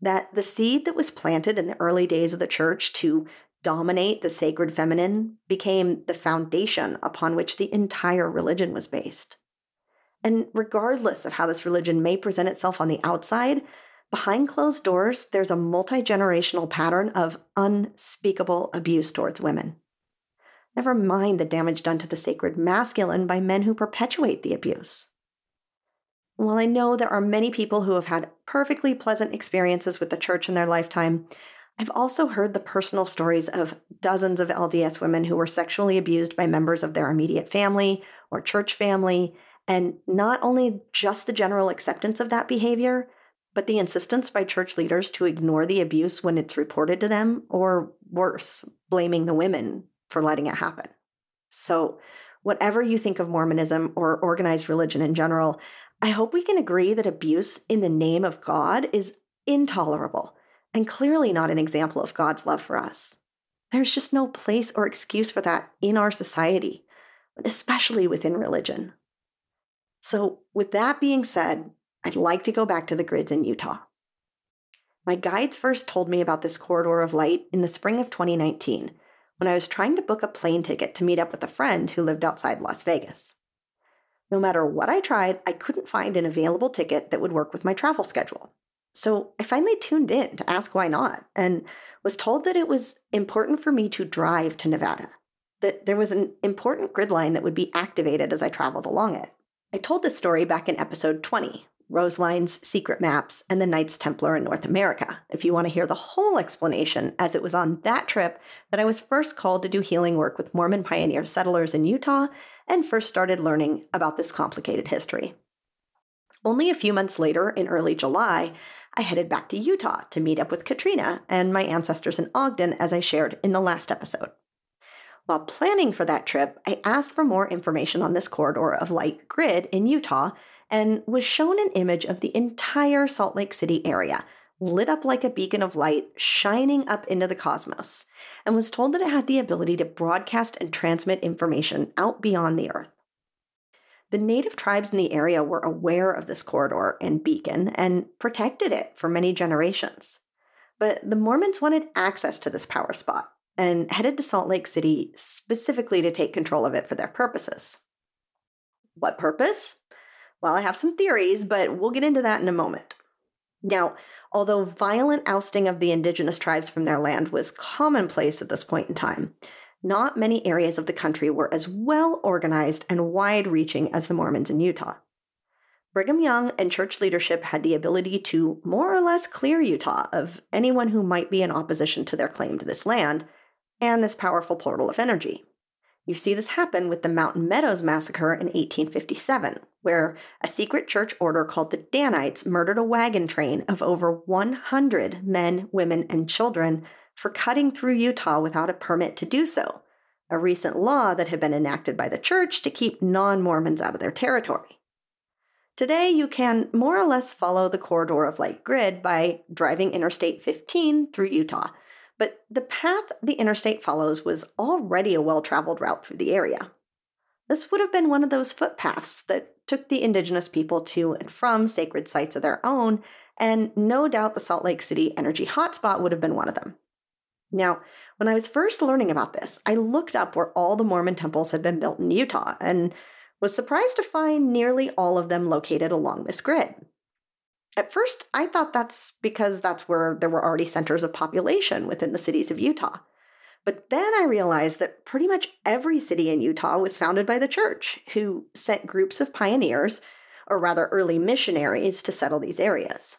That the seed that was planted in the early days of the church to dominate the sacred feminine became the foundation upon which the entire religion was based. And regardless of how this religion may present itself on the outside, behind closed doors, there's a multi generational pattern of unspeakable abuse towards women. Never mind the damage done to the sacred masculine by men who perpetuate the abuse. While I know there are many people who have had perfectly pleasant experiences with the church in their lifetime, I've also heard the personal stories of dozens of LDS women who were sexually abused by members of their immediate family or church family, and not only just the general acceptance of that behavior, but the insistence by church leaders to ignore the abuse when it's reported to them, or worse, blaming the women for letting it happen. So, whatever you think of Mormonism or organized religion in general, I hope we can agree that abuse in the name of God is intolerable and clearly not an example of God's love for us. There's just no place or excuse for that in our society, especially within religion. So, with that being said, I'd like to go back to the grids in Utah. My guides first told me about this corridor of light in the spring of 2019 when I was trying to book a plane ticket to meet up with a friend who lived outside Las Vegas. No matter what I tried, I couldn't find an available ticket that would work with my travel schedule. So I finally tuned in to ask why not and was told that it was important for me to drive to Nevada, that there was an important grid line that would be activated as I traveled along it. I told this story back in episode 20, Roseline's Secret Maps and the Knights Templar in North America, if you want to hear the whole explanation, as it was on that trip that I was first called to do healing work with Mormon pioneer settlers in Utah and first started learning about this complicated history. Only a few months later, in early July, I headed back to Utah to meet up with Katrina and my ancestors in Ogden, as I shared in the last episode. While planning for that trip, I asked for more information on this corridor of light grid in Utah and was shown an image of the entire Salt Lake City area, lit up like a beacon of light shining up into the cosmos, and was told that it had the ability to broadcast and transmit information out beyond the Earth. The native tribes in the area were aware of this corridor and beacon and protected it for many generations. But the Mormons wanted access to this power spot, and headed to Salt Lake City specifically to take control of it for their purposes. What purpose? Well, I have some theories, but we'll get into that in a moment. Now, although violent ousting of the indigenous tribes from their land was commonplace at this point in time, not many areas of the country were as well organized and wide reaching as the Mormons in Utah. Brigham Young and church leadership had the ability to more or less clear Utah of anyone who might be in opposition to their claim to this land, and this powerful portal of energy. You see this happen with the Mountain Meadows Massacre in 1857, where a secret church order called the Danites murdered a wagon train of over 100 men, women, and children for cutting through Utah without a permit to do so, a recent law that had been enacted by the church to keep non Mormons out of their territory. Today, you can more or less follow the corridor of light grid by driving Interstate 15 through Utah But the path the interstate follows was already a well traveled route through the area. This would have been one of those footpaths that took the indigenous people to and from sacred sites of their own, and no doubt the Salt Lake City energy hotspot would have been one of them. Now, when I was first learning about this, I looked up where all the Mormon temples had been built in Utah and was surprised to find nearly all of them located along this grid. At first, I thought that's because that's where there were already centers of population within the cities of Utah. But then I realized that pretty much every city in Utah was founded by the church, who sent groups of pioneers, or rather early missionaries, to settle these areas.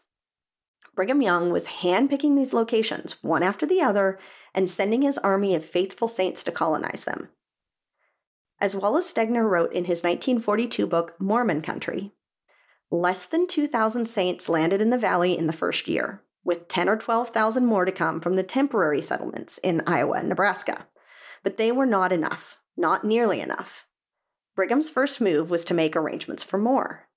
Brigham Young was handpicking these locations, one after the other, and sending his army of faithful saints to colonize them. As Wallace Stegner wrote in his 1942 book, Mormon Country, less than 2,000 saints landed in the valley in the first year, with 10 or 12,000 more to come from the temporary settlements in Iowa and Nebraska. But they were not enough, not nearly enough. Brigham's first move was to make arrangements for more.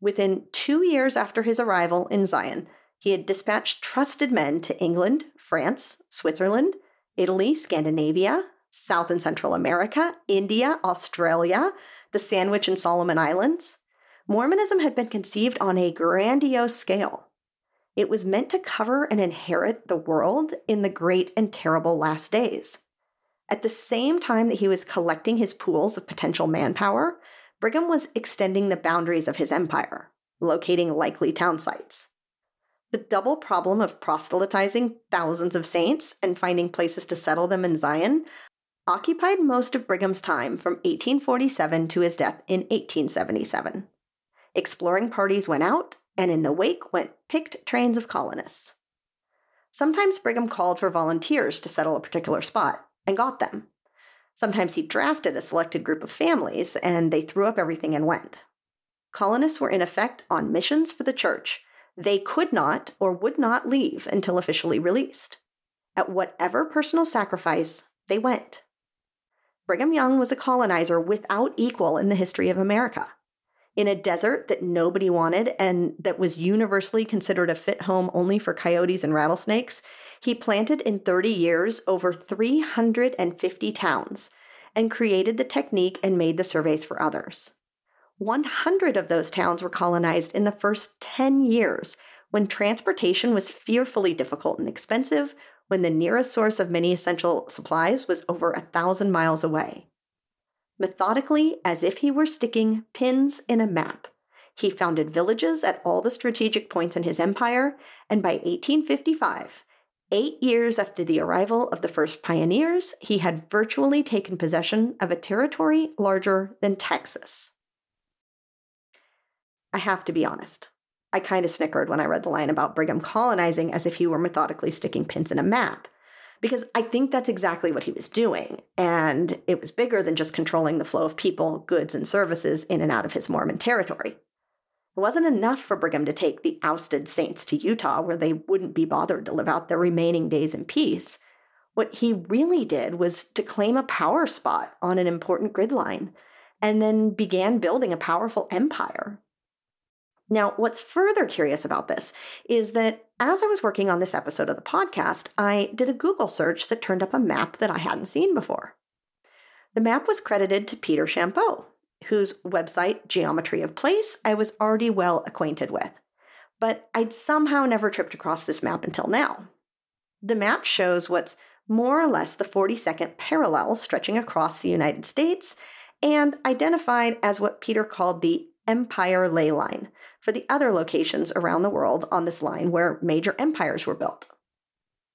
Within two years after his arrival in Zion, he had dispatched trusted men to England, France, Switzerland, Italy, Scandinavia, South and Central America, India, Australia, the Sandwich and Solomon Islands. Mormonism had been conceived on a grandiose scale. It was meant to cover and inherit the world in the great and terrible last days. At the same time that he was collecting his pools of potential manpower, Brigham was extending the boundaries of his empire, locating likely town sites. The double problem of proselytizing thousands of saints and finding places to settle them in Zion occupied most of Brigham's time from 1847 to his death in 1877. Exploring parties went out, and in the wake went picked trains of colonists. Sometimes Brigham called for volunteers to settle a particular spot and got them. Sometimes he drafted a selected group of families and they threw up everything and went. Colonists were in effect on missions for the church they could not or would not leave until officially released. At whatever personal sacrifice, they went. Brigham Young was a colonizer without equal in the history of America. In a desert that nobody wanted and that was universally considered a fit home only for coyotes and rattlesnakes, he planted in 30 years over 350 towns and created the technique and made the surveys for others. 100 of those towns were colonized in the first 10 years when transportation was fearfully difficult and expensive, when the nearest source of many essential supplies was over a thousand miles away. Methodically, as if he were sticking pins in a map, he founded villages at all the strategic points in his empire, and by 1855, eight years after the arrival of the first pioneers, he had virtually taken possession of a territory larger than Texas. I have to be honest. I kind of snickered when I read the line about Brigham colonizing as if he were methodically sticking pins in a map, because I think that's exactly what he was doing, and it was bigger than just controlling the flow of people, goods, and services in and out of his Mormon territory. It wasn't enough for Brigham to take the ousted saints to Utah, where they wouldn't be bothered to live out their remaining days in peace. What he really did was to claim a power spot on an important grid line, and then began building a powerful empire now, what's further curious about this is that as I was working on this episode of the podcast, I did a Google search that turned up a map that I hadn't seen before. The map was credited to Peter Champoux, whose website, Geometry of Place, I was already well acquainted with. But I'd somehow never tripped across this map until now. The map shows what's more or less the 42nd parallel stretching across the United States and identified as what Peter called the Empire Ley Line, for the other locations around the world on this line where major empires were built.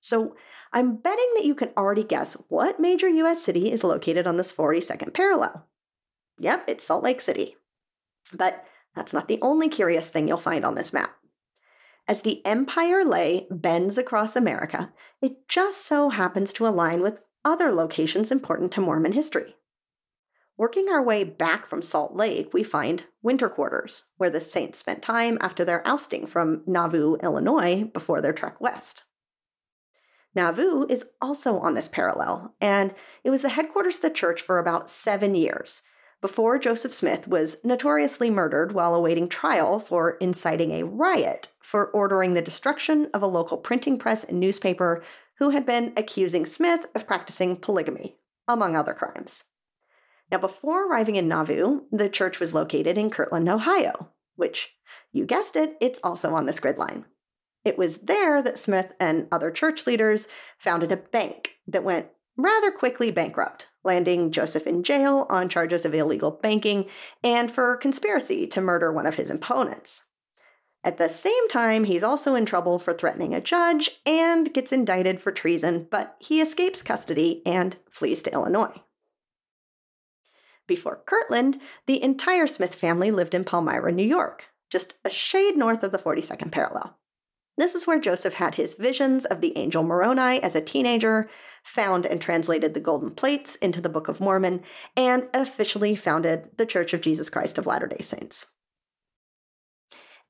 So I'm betting that you can already guess what major US city is located on this 42nd parallel. Yep, it's Salt Lake City. But that's not the only curious thing you'll find on this map. As the Empire Ley bends across America, it just so happens to align with other locations important to Mormon history. Working our way back from Salt Lake, we find winter quarters, where the saints spent time after their ousting from Nauvoo, Illinois, before their trek west. Nauvoo is also on this parallel, and it was the headquarters of the church for about seven years, before Joseph Smith was notoriously murdered while awaiting trial for inciting a riot for ordering the destruction of a local printing press and newspaper who had been accusing Smith of practicing polygamy, among other crimes. Now, before arriving in Nauvoo, the church was located in Kirtland, Ohio, which, you guessed it, it's also on this grid line. It was there that Smith and other church leaders founded a bank that went rather quickly bankrupt, landing Joseph in jail on charges of illegal banking and for conspiracy to murder one of his opponents. At the same time, he's also in trouble for threatening a judge and gets indicted for treason, but he escapes custody and flees to Illinois. Before Kirtland, the entire Smith family lived in Palmyra, New York, just a shade north of the 42nd parallel. This is where Joseph had his visions of the angel Moroni as a teenager, found and translated the Golden Plates into the Book of Mormon, and officially founded the Church of Jesus Christ of Latter day Saints.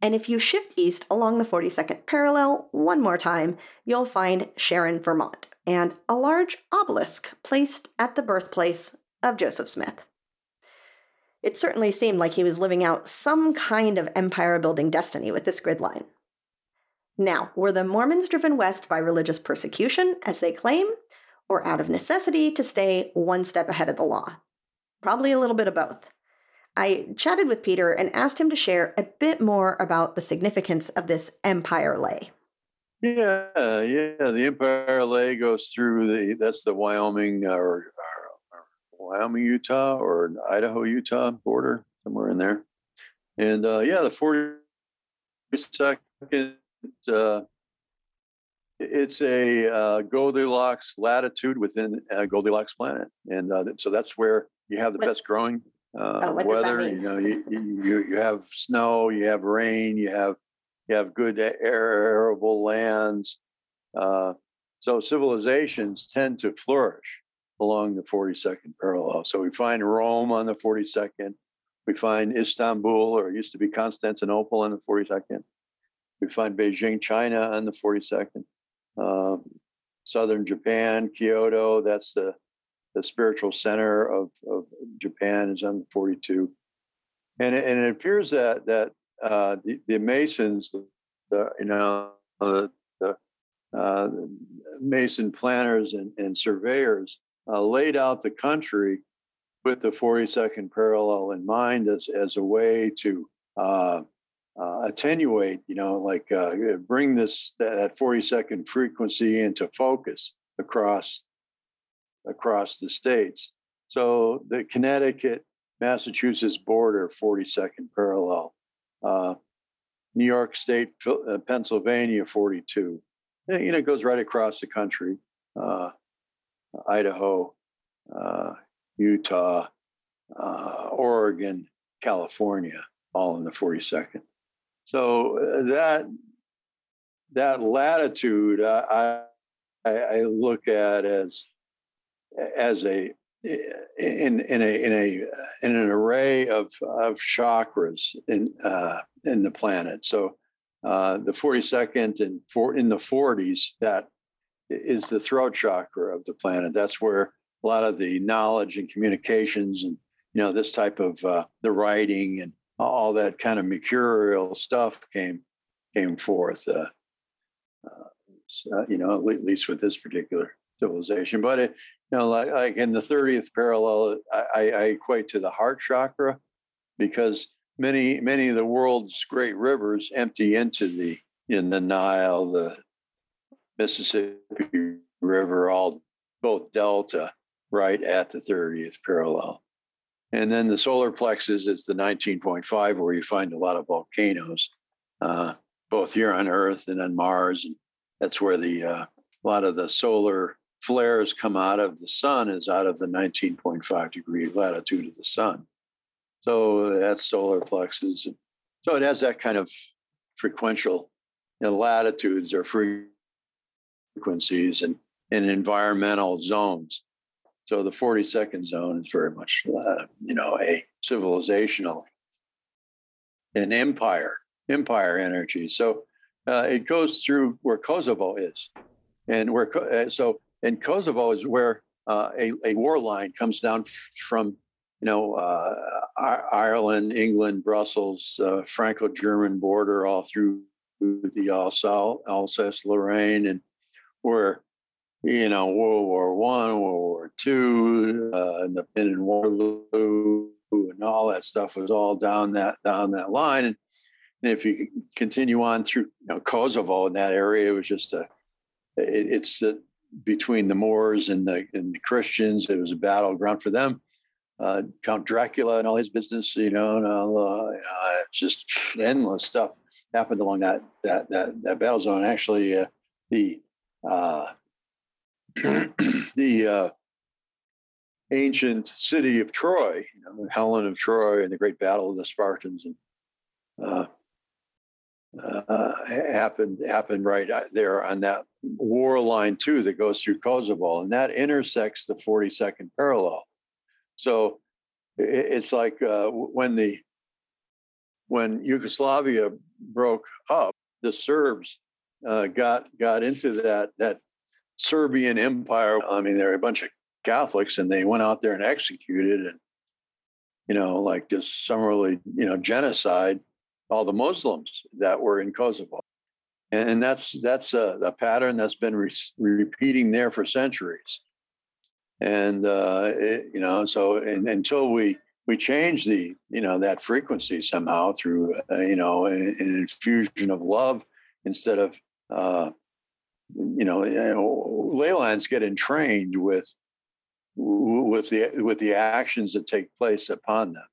And if you shift east along the 42nd parallel one more time, you'll find Sharon, Vermont, and a large obelisk placed at the birthplace of Joseph Smith. It certainly seemed like he was living out some kind of empire building destiny with this grid line. Now, were the Mormons driven west by religious persecution, as they claim, or out of necessity to stay one step ahead of the law? Probably a little bit of both. I chatted with Peter and asked him to share a bit more about the significance of this empire ley. Yeah, yeah. The empire ley goes through the that's the Wyoming uh, or, or Wyoming, Utah, or Idaho, Utah border somewhere in there. And uh, yeah, the forty second uh, it's a uh, Goldilocks latitude within a Goldilocks planet, and uh, so that's where you have the What- best growing uh, Oh, what does that weather. You know, you, you you have snow, you have rain, you have you have good arable lands. Uh, so civilizations tend to flourish along the 42nd parallel. So we find Rome on the 42nd. We find Istanbul, or it used to be Constantinople, on the 42nd. We find Beijing, China on the 42nd. Um, southern Japan, Kyoto, that's the, the spiritual center of, of Japan, is on the 42. And it, and it appears that that uh, the, the Masons, the, you know, the, the uh, Mason planners and, and surveyors uh, laid out the country with the 42nd parallel in mind as, as a way to uh, uh, attenuate, you know, like uh, bring this that 42nd frequency into focus across across the states. So the Connecticut Massachusetts border, 42nd parallel, uh, New York State, uh, Pennsylvania, 42. You know, it goes right across the country. Uh, Idaho, uh, Utah, uh, Oregon, California, all in the 42nd. So uh, that that latitude, I, I, I look at as as a in in a in a in an array of of chakras in uh, in the planet. So uh, the 42nd and for in the 40s that is the throat chakra of the planet. That's where a lot of the knowledge and communications and you know this type of uh, the writing and all that kind of mercurial stuff came came forth. Uh, uh, you know, at least with this particular civilization. But it, you know, like, like in the 30th parallel, I, I equate to the heart chakra because many many of the world's great rivers empty into the in the Nile, the Mississippi River, all both delta right at the 30th parallel. And then the solar plexus is the 19.5, where you find a lot of volcanoes, uh, both here on Earth and on Mars. And that's where the uh, a lot of the solar flares come out of the sun is out of the 19.5 degree latitude of the sun. So that's solar plexus. So it has that kind of frequential latitudes or frequencies and, and environmental zones. So the 42nd zone is very much, uh, you know, a civilizational, an empire, empire energy. So uh, it goes through where Kosovo is, and where uh, so and Kosovo is where uh, a a war line comes down f- from, you know, uh, Ireland, England, Brussels, uh, Franco-German border, all through the Alsace, Alsace Lorraine, and where you know, World War One, World War Two, uh, and the in Waterloo, and all that stuff was all down that down that line. And, and if you continue on through, you know, Kosovo in that area, it was just a, it, it's a, between the Moors and the and the Christians. It was a battleground for them. Uh, Count Dracula and all his business, you know, and all, uh, you know, just endless stuff happened along that that that, that battle zone. Actually, uh, the uh, the uh, ancient city of Troy, you know, Helen of Troy, and the great battle of the Spartans, and uh, uh, happened happened right uh, there on that war line too that goes through Kosovo, and that intersects the 42nd parallel. So it's like uh, when the when Yugoslavia broke up, the Serbs uh, got got into that that Serbian empire. I mean, they're a bunch of Catholics, and they went out there and executed, and you know, like just summarily, you know, genocide all the Muslims that were in Kosovo, and, that's that's a, a, pattern that's been re- repeating there for centuries. And uh, it, you know, so and, until we we change the you know that frequency somehow through uh, you know an, an, infusion of love instead of uh, you know, you know ley lines get entrained with with the with the actions that take place upon them.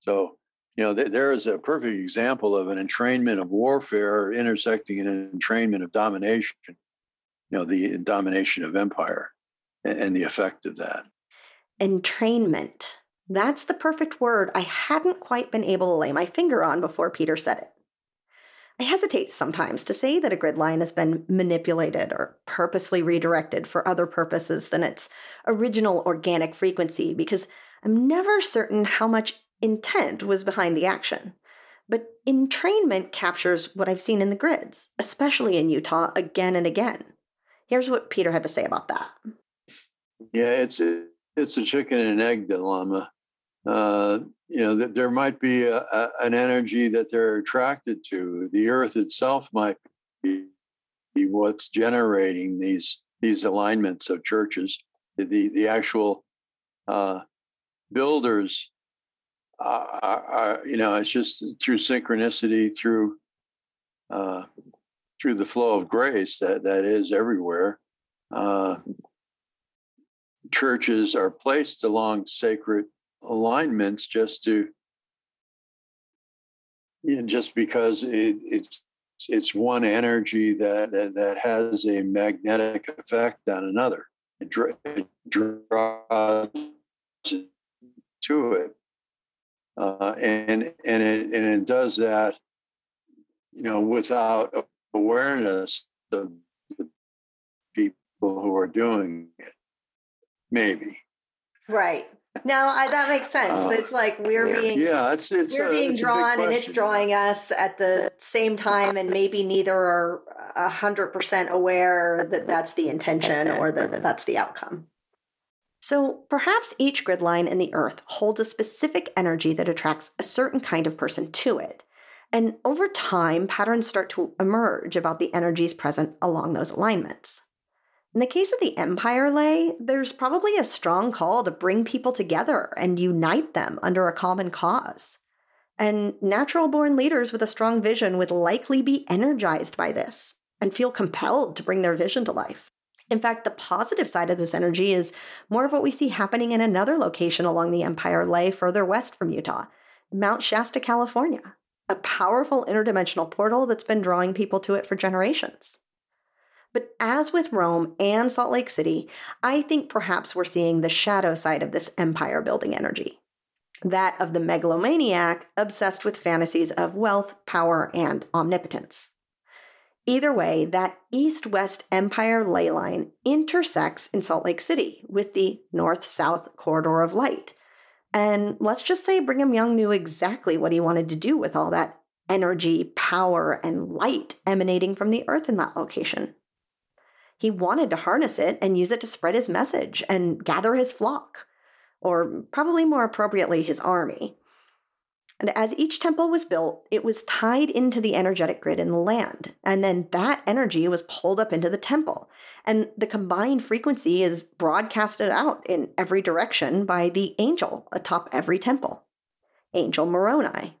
So you know th- there is a perfect example of an entrainment of warfare intersecting an entrainment of domination. You know the domination of empire and, and the effect of that. Entrainment. That's the perfect word I hadn't quite been able to lay my finger on before Peter said it. I hesitate sometimes to say that a grid line has been manipulated or purposely redirected for other purposes than its original organic frequency because I'm never certain how much intent was behind the action. But entrainment captures what I've seen in the grids, especially in Utah again and again. Here's what Peter had to say about that. Yeah, it's a, it's a chicken and egg dilemma. Uh, you know that there might be a, a, an energy that they're attracted to. The earth itself might be, what's generating these these alignments of churches. The the actual uh, builders are, are, you know it's just through synchronicity through uh, through the flow of grace that that is everywhere uh, churches are placed along sacred alignments just to you know, just because it, it's it's one energy that, that, has a magnetic effect on another. It, it draws to it, uh, and and it and it does that, you know, without awareness of the people who are doing it. Maybe. Right. No, I, that makes sense. Uh, it's like we're being yeah, it's it's we're being it's drawn and it's drawing us at the same time, and maybe neither are a hundred percent aware that that's the intention or that that's the outcome. So perhaps each grid line in the Earth holds a specific energy that attracts a certain kind of person to it. And over time, patterns start to emerge about the energies present along those alignments. In the case of the Empire Ley, there's probably a strong call to bring people together and unite them under a common cause. And natural born leaders with a strong vision would likely be energized by this and feel compelled to bring their vision to life. In fact, the positive side of this energy is more of what we see happening in another location along the Empire Ley further west from Utah, Mount Shasta, California, a powerful interdimensional portal that's been drawing people to it for generations. But as with Rome and Salt Lake City, I think perhaps we're seeing the shadow side of this empire building energy. That of the megalomaniac obsessed with fantasies of wealth, power, and omnipotence. Either way, that east west empire ley line intersects in Salt Lake City with the north south corridor of light. And let's just say Brigham Young knew exactly what he wanted to do with all that energy, power, and light emanating from the earth in that location. He wanted to harness it and use it to spread his message and gather his flock, or probably more appropriately, his army. And as each temple was built, it was tied into the energetic grid in the land. And then that energy was pulled up into the temple. And the combined frequency is broadcasted out in every direction by the angel atop every temple Angel Moroni,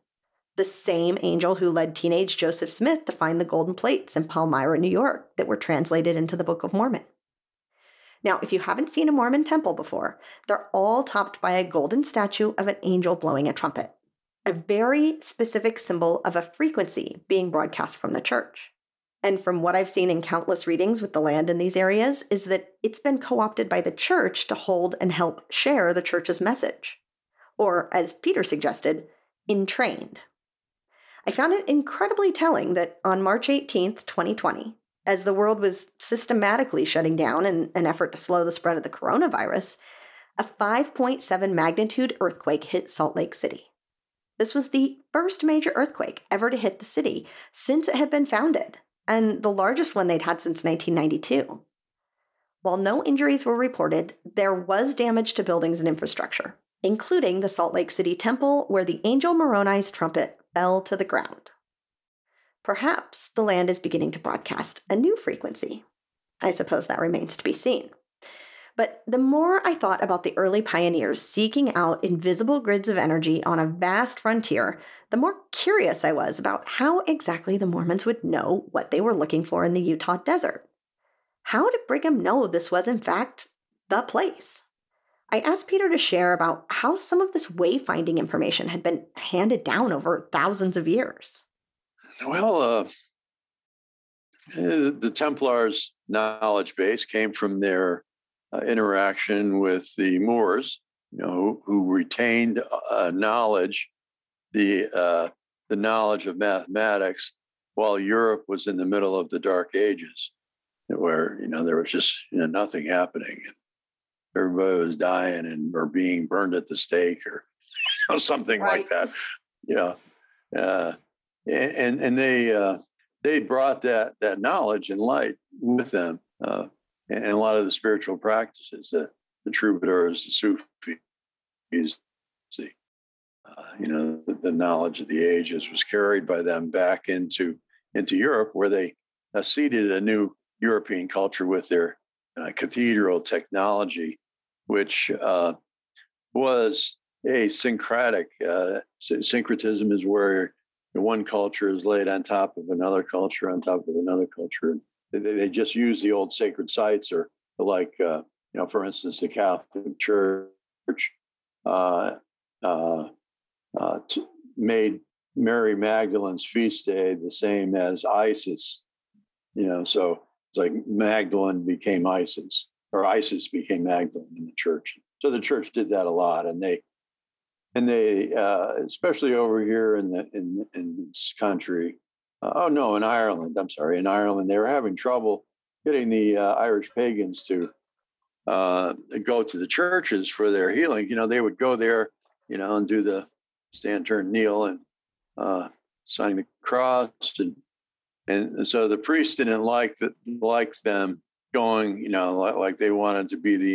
the same angel who led teenage Joseph Smith to find the golden plates in Palmyra, New York, that were translated into the Book of Mormon. Now, if you haven't seen a Mormon temple before, they're all topped by a golden statue of an angel blowing a trumpet a very specific symbol of a frequency being broadcast from the church. And from what I've seen in countless readings with the land in these areas, is that it's been co opted by the church to hold and help share the church's message. Or, as Peter suggested, entrained. I found it incredibly telling that on March 18th, 2020, as the world was systematically shutting down in an effort to slow the spread of the coronavirus, a 5.7 magnitude earthquake hit Salt Lake City. This was the first major earthquake ever to hit the city since it had been founded, and the largest one they'd had since 1992. While no injuries were reported, there was damage to buildings and infrastructure, including the Salt Lake City Temple, where the angel Moroni's trumpet fell to the ground. Perhaps the land is beginning to broadcast a new frequency. I suppose that remains to be seen. But the more I thought about the early pioneers seeking out invisible grids of energy on a vast frontier, the more curious I was about how exactly the Mormons would know what they were looking for in the Utah desert. How did Brigham know this was, in fact, the place? I asked Peter to share about how some of this wayfinding information had been handed down over thousands of years. Well, uh, eh, the Templars' knowledge base came from their uh, interaction with the Moors, you know, who, who retained uh, knowledge, the uh, the knowledge of mathematics, while Europe was in the middle of the Dark Ages, where you know there was just you know nothing happening, everybody was dying and or being burned at the stake or you know, something right. like that. Yeah, uh, and and they uh, they brought that that knowledge and light with them uh, and a lot of the spiritual practices, the, the troubadours, the Sufis, the, uh, you know, the, the, knowledge of the ages was carried by them back into, into Europe, where they uh, seeded a new European culture with their uh, cathedral technology, which uh, was a syncretic. Uh, syncretism is where one culture is laid on top of another culture, on top of another culture they, they just use the old sacred sites or like uh, you know for instance the catholic church uh, uh, uh t- made mary magdalene's feast day the same as isis you know so it's like magdalene became isis or isis became magdalene in the church so the church did that a lot and they and they uh, especially over here in the in, in this country uh, oh no, in Ireland. I'm sorry, in Ireland, they were having trouble getting the uh, Irish pagans to uh, go to the churches for their healing. You know, they would go there, you know, and do the stand, turn, kneel, and uh, sign the cross, and and so the priest didn't like that, like them going, you know, like, like they wanted to be the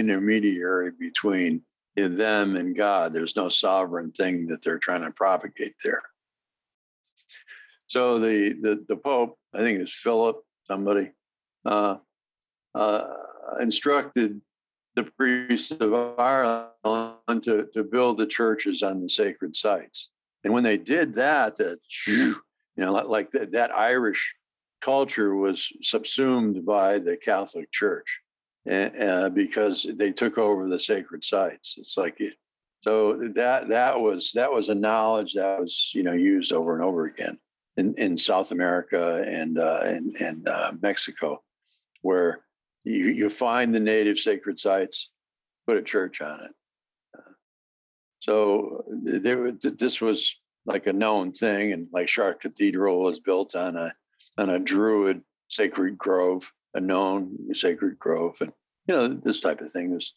intermediary between them and God. There's no sovereign thing that they're trying to propagate there. So the the, the Pope, I think it's Philip, somebody, uh, uh, instructed the priests of Ireland to, to build the churches on the sacred sites. And when they did that, that you know, like that, that Irish culture was subsumed by the Catholic Church uh, because they took over the sacred sites. It's like so that that was that was a knowledge that was you know used over and over again in, in South America and uh, and, uh, Mexico, where you, you find the native sacred sites, put a church on it. So there, this was like a known thing, and like Chartres Cathedral was built on a on a Druid sacred grove, a known sacred grove, and you know this type of thing was,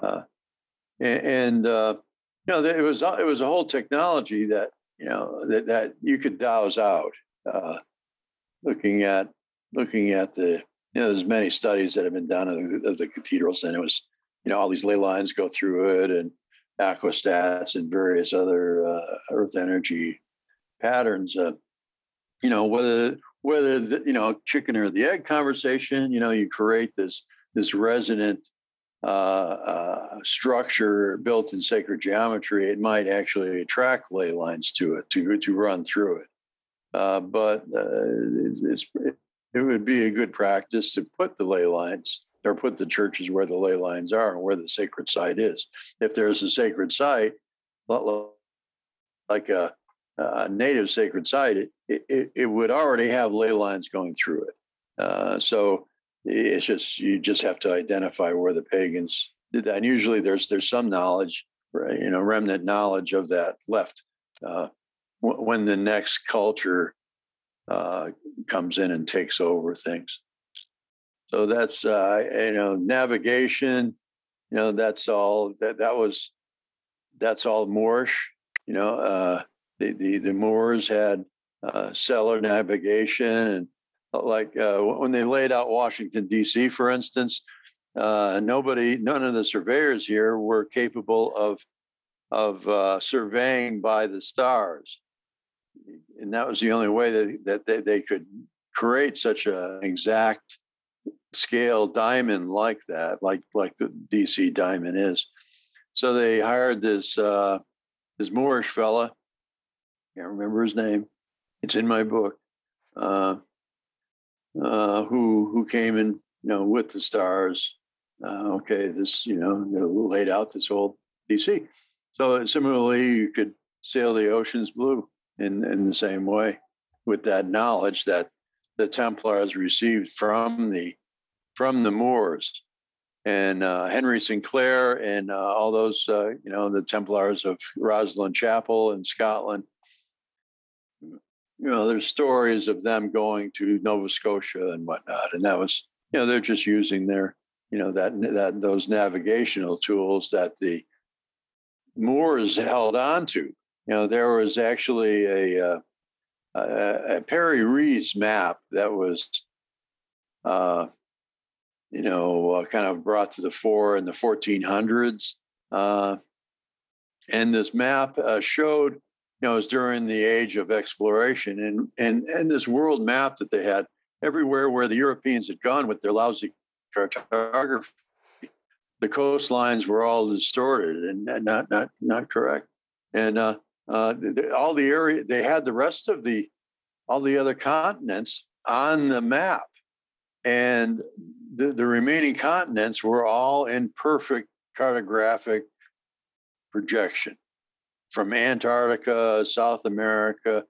uh, and, and uh, you know it was it was a whole technology that you know that, that you could dowse out uh, looking at looking at the you know there's many studies that have been done of the, of the cathedrals and it was you know all these ley lines go through it and aquastats and various other uh, earth energy patterns. Uh, you know whether whether the, you know chicken or the egg conversation. You know you create this this resonant uh, uh, structure built in sacred geometry. It might actually attract ley lines to it to to run through it. Uh, but uh, it's, it, would be a good practice to put the ley lines or put the churches where the ley lines are and where the sacred site is. If there's a sacred site, like a, a native sacred site, it, it, it, would already have ley lines going through it. Uh, so it's just you just have to identify where the pagans did that. And usually there's there's some knowledge, you know, remnant knowledge of that left uh, when the next culture uh, comes in and takes over things. So that's uh, you know navigation. You know that's all that that was that's all Moorish. You know uh, the the the Moors had uh, cellar navigation and uh, like uh, when they laid out Washington D.C. for instance, uh, nobody none of the surveyors here were capable of of uh, surveying by the stars, and that was the only way that that they, they could create such an exact scale diamond like that, like like the DC diamond is. So they hired this uh, this Moorish fella. Can't remember his name. It's in my book. Uh, uh, who who came in, you know, with the stars. Uh, okay, this you know laid out this whole DC. So similarly, you could sail the oceans blue in in the same way with that knowledge that the Templars received from the from the Moors. And uh, Henry Sinclair and uh, all those, uh, you know, the Templars of Rosslyn Chapel in Scotland. You know, there's stories of them going to Nova Scotia and whatnot, and that was, you know, they're just using their, you know, that that those navigational tools that the Moors held on to. You know, there was actually a, uh, a, a Piri Reis map that was uh, you know, uh, kind of brought to the fore in the 1400s. Uh, and this map uh, showed, you know, it was during the age of exploration, and and and this world map that they had everywhere where the Europeans had gone with their lousy cartography, the coastlines were all distorted and not not not correct, and uh, uh, all the area they had the rest of the all the other continents on the map, and the, the remaining continents were all in perfect cartographic projection from Antarctica, South America,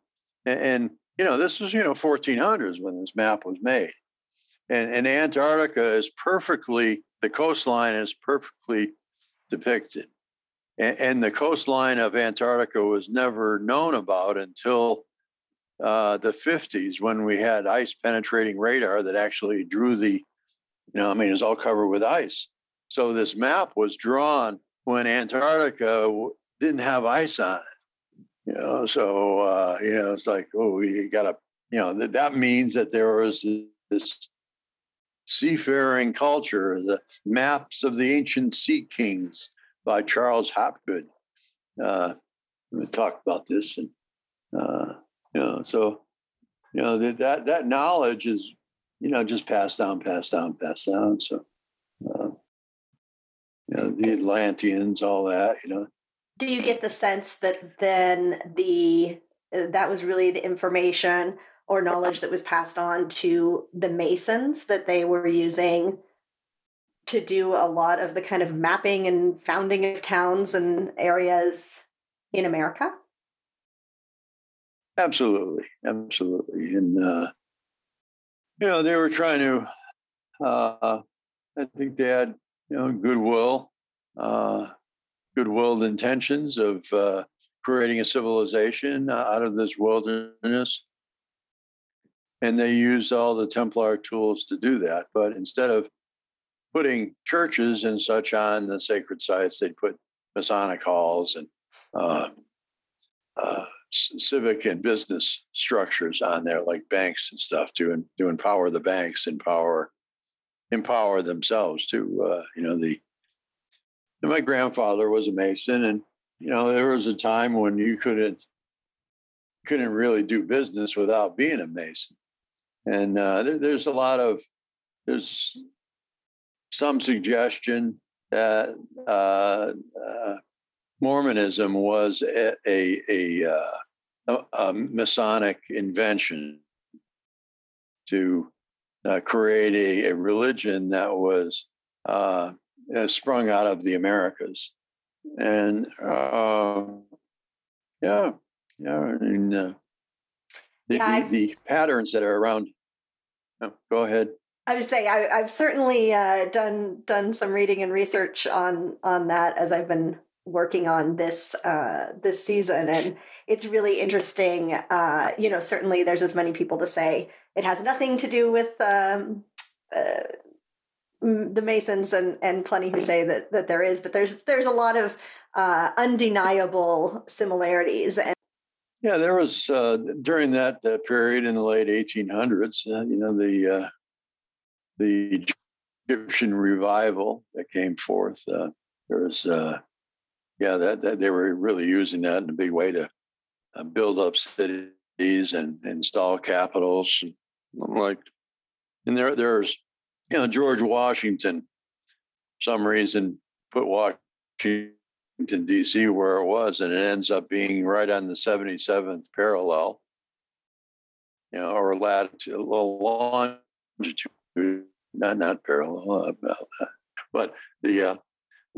and, and, you know this was you know 1400s when this map was made, and, and Antarctica is perfectly the coastline is perfectly depicted, and, and the coastline of Antarctica was never known about until uh, the 50s when we had ice penetrating radar that actually drew the you know, I mean, it's all covered with ice. So this map was drawn when Antarctica didn't have ice on it. You know, so uh, you know, it's like, oh, you got to, you know, that that means that there was this seafaring culture, the maps of the ancient sea kings by Charles Hapgood. Uh, we talked about this, and uh, you know, so you know that that, that knowledge is you know, just passed down, passed down, passed down. So, uh, you know, the Atlanteans, all that, you know. Do you get the sense that then the that was really the information or knowledge that was passed on to the Masons that they were using to do a lot of the kind of mapping and founding of towns and areas in America? Absolutely, absolutely, and uh, you know, they were trying to, uh, I think they had, you know, goodwill, uh, goodwill intentions of uh, creating a civilization out of this wilderness. And they used all the Templar tools to do that. But instead of putting churches and such on the sacred sites, they'd put Masonic halls and uh, uh, civic and business structures on there, like banks and stuff, to to empower the banks, and empower empower themselves to uh, you know the and my grandfather was a mason, and you know there was a time when you couldn't couldn't really do business without being a mason, and uh, there, there's a lot of there's some suggestion that uh, uh, Mormonism was a a, a, uh, a Masonic invention to uh, create a, a, religion that was uh, sprung out of the Americas, and uh, yeah, yeah, I mean, the, yeah, the, the, patterns that are around. Oh, go ahead. I would say I, have certainly uh, done done some reading and research on on that as I've been working on this uh, this season, and it's really interesting. Uh, you know, certainly there's as many people to say it has nothing to do with um, uh, the Masons, and and plenty who say that that there is, but there's there's a lot of uh, undeniable similarities and yeah, there was uh, during that uh, period in the late 1800s. Uh, you know, the uh, the Egyptian revival that came forth. Uh, there was, yeah, that, that, they were really using that in a big way to build up cities and, and install capitals. And like, and there, there's, you know, George Washington, some reason put Washington D.C. where it was, and it ends up being right on the 77th parallel, you know, or latitude, longitude not not parallel about that, but the uh,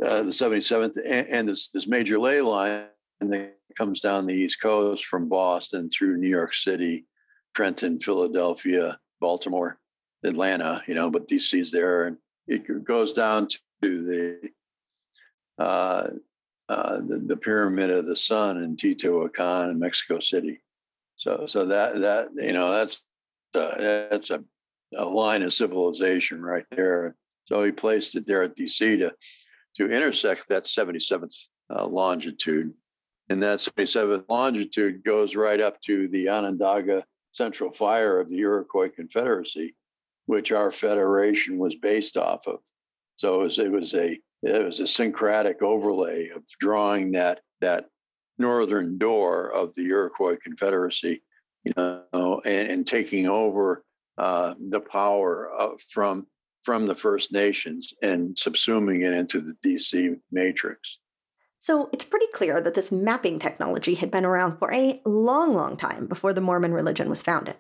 uh, the 77th and, and, this this major ley line that comes down the East Coast from Boston through New York City, Trenton, Philadelphia, Baltimore, Atlanta. You know, but DC's there, and it goes down to the uh, uh, the, the, pyramid of the sun in Teotihuacan in Mexico City. So, so that that you know that's uh, that's a a line of civilization right there. So he placed it there at DC to to intersect that 77th uh, longitude. And that 77th longitude goes right up to the Onondaga Central Fire of the Iroquois Confederacy, which our federation was based off of. So it was, it was a it was a syncretic overlay of drawing that that northern door of the Iroquois Confederacy, you know, and, and taking over uh, the power of, from from the First Nations and subsuming it into the DC matrix. So it's pretty clear that this mapping technology had been around for a long, long time before the Mormon religion was founded.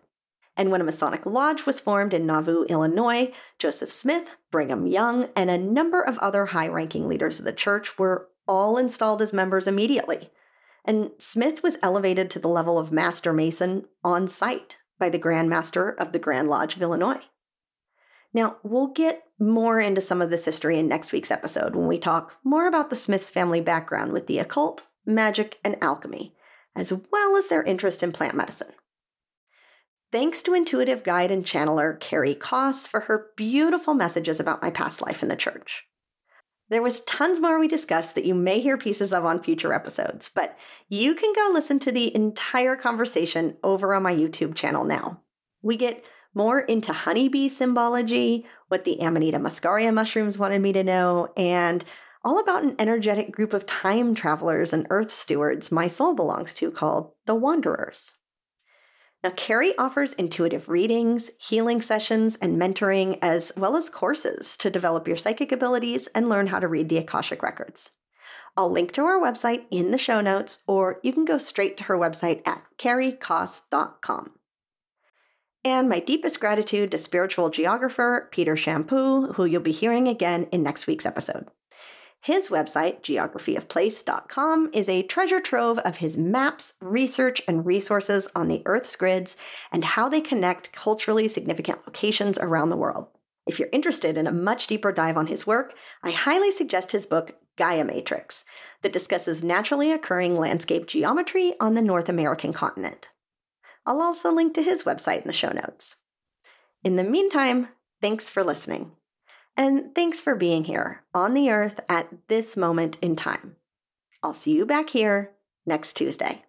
And when a Masonic lodge was formed in Nauvoo, Illinois, Joseph Smith, Brigham Young, and a number of other high ranking leaders of the church were all installed as members immediately. And Smith was elevated to the level of Master Mason on site by the Grand Master of the Grand Lodge of Illinois. Now, we'll get more into some of this history in next week's episode when we talk more about the Smiths family background with the occult, magic, and alchemy, as well as their interest in plant medicine. Thanks to intuitive guide and channeler Carey Kaas for her beautiful messages about my past life in the church. There was tons more we discussed that you may hear pieces of on future episodes, but you can go listen to the entire conversation over on my YouTube channel now. We get more into honeybee symbology, what the Amanita muscaria mushrooms wanted me to know, and all about an energetic group of time travelers and earth stewards my soul belongs to called the Wanderers. Now, Carey offers intuitive readings, healing sessions, and mentoring, as well as courses to develop your psychic abilities and learn how to read the Akashic Records. I'll link to her website in the show notes, or you can go straight to her website at careykaas.com. And my deepest gratitude to spiritual geographer Peter Champoux, who you'll be hearing again in next week's episode. His website, geographyofplace.com, is a treasure trove of his maps, research, and resources on the Earth's grids and how they connect culturally significant locations around the world. If you're interested in a much deeper dive on his work, I highly suggest his book, Gaia Matrix, that discusses naturally occurring landscape geometry on the North American continent. I'll also link to his website in the show notes. In the meantime, thanks for listening. And thanks for being here on the earth at this moment in time. I'll see you back here next Tuesday.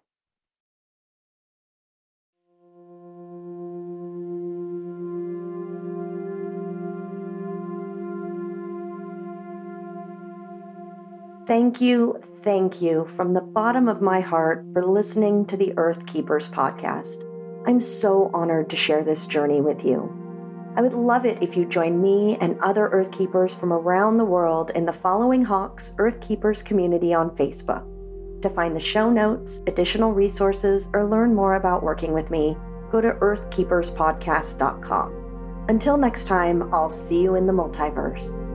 Thank you, thank you from the bottom of my heart for listening to the Earth Keepers podcast. I'm so honored to share this journey with you. I would love it if you join me and other Earth Keepers from around the world in the Following Hawks Earth Keepers community on Facebook. To find the show notes, additional resources, or learn more about working with me, go to earthkeeperspodcast.com. Until next time, I'll see you in the multiverse.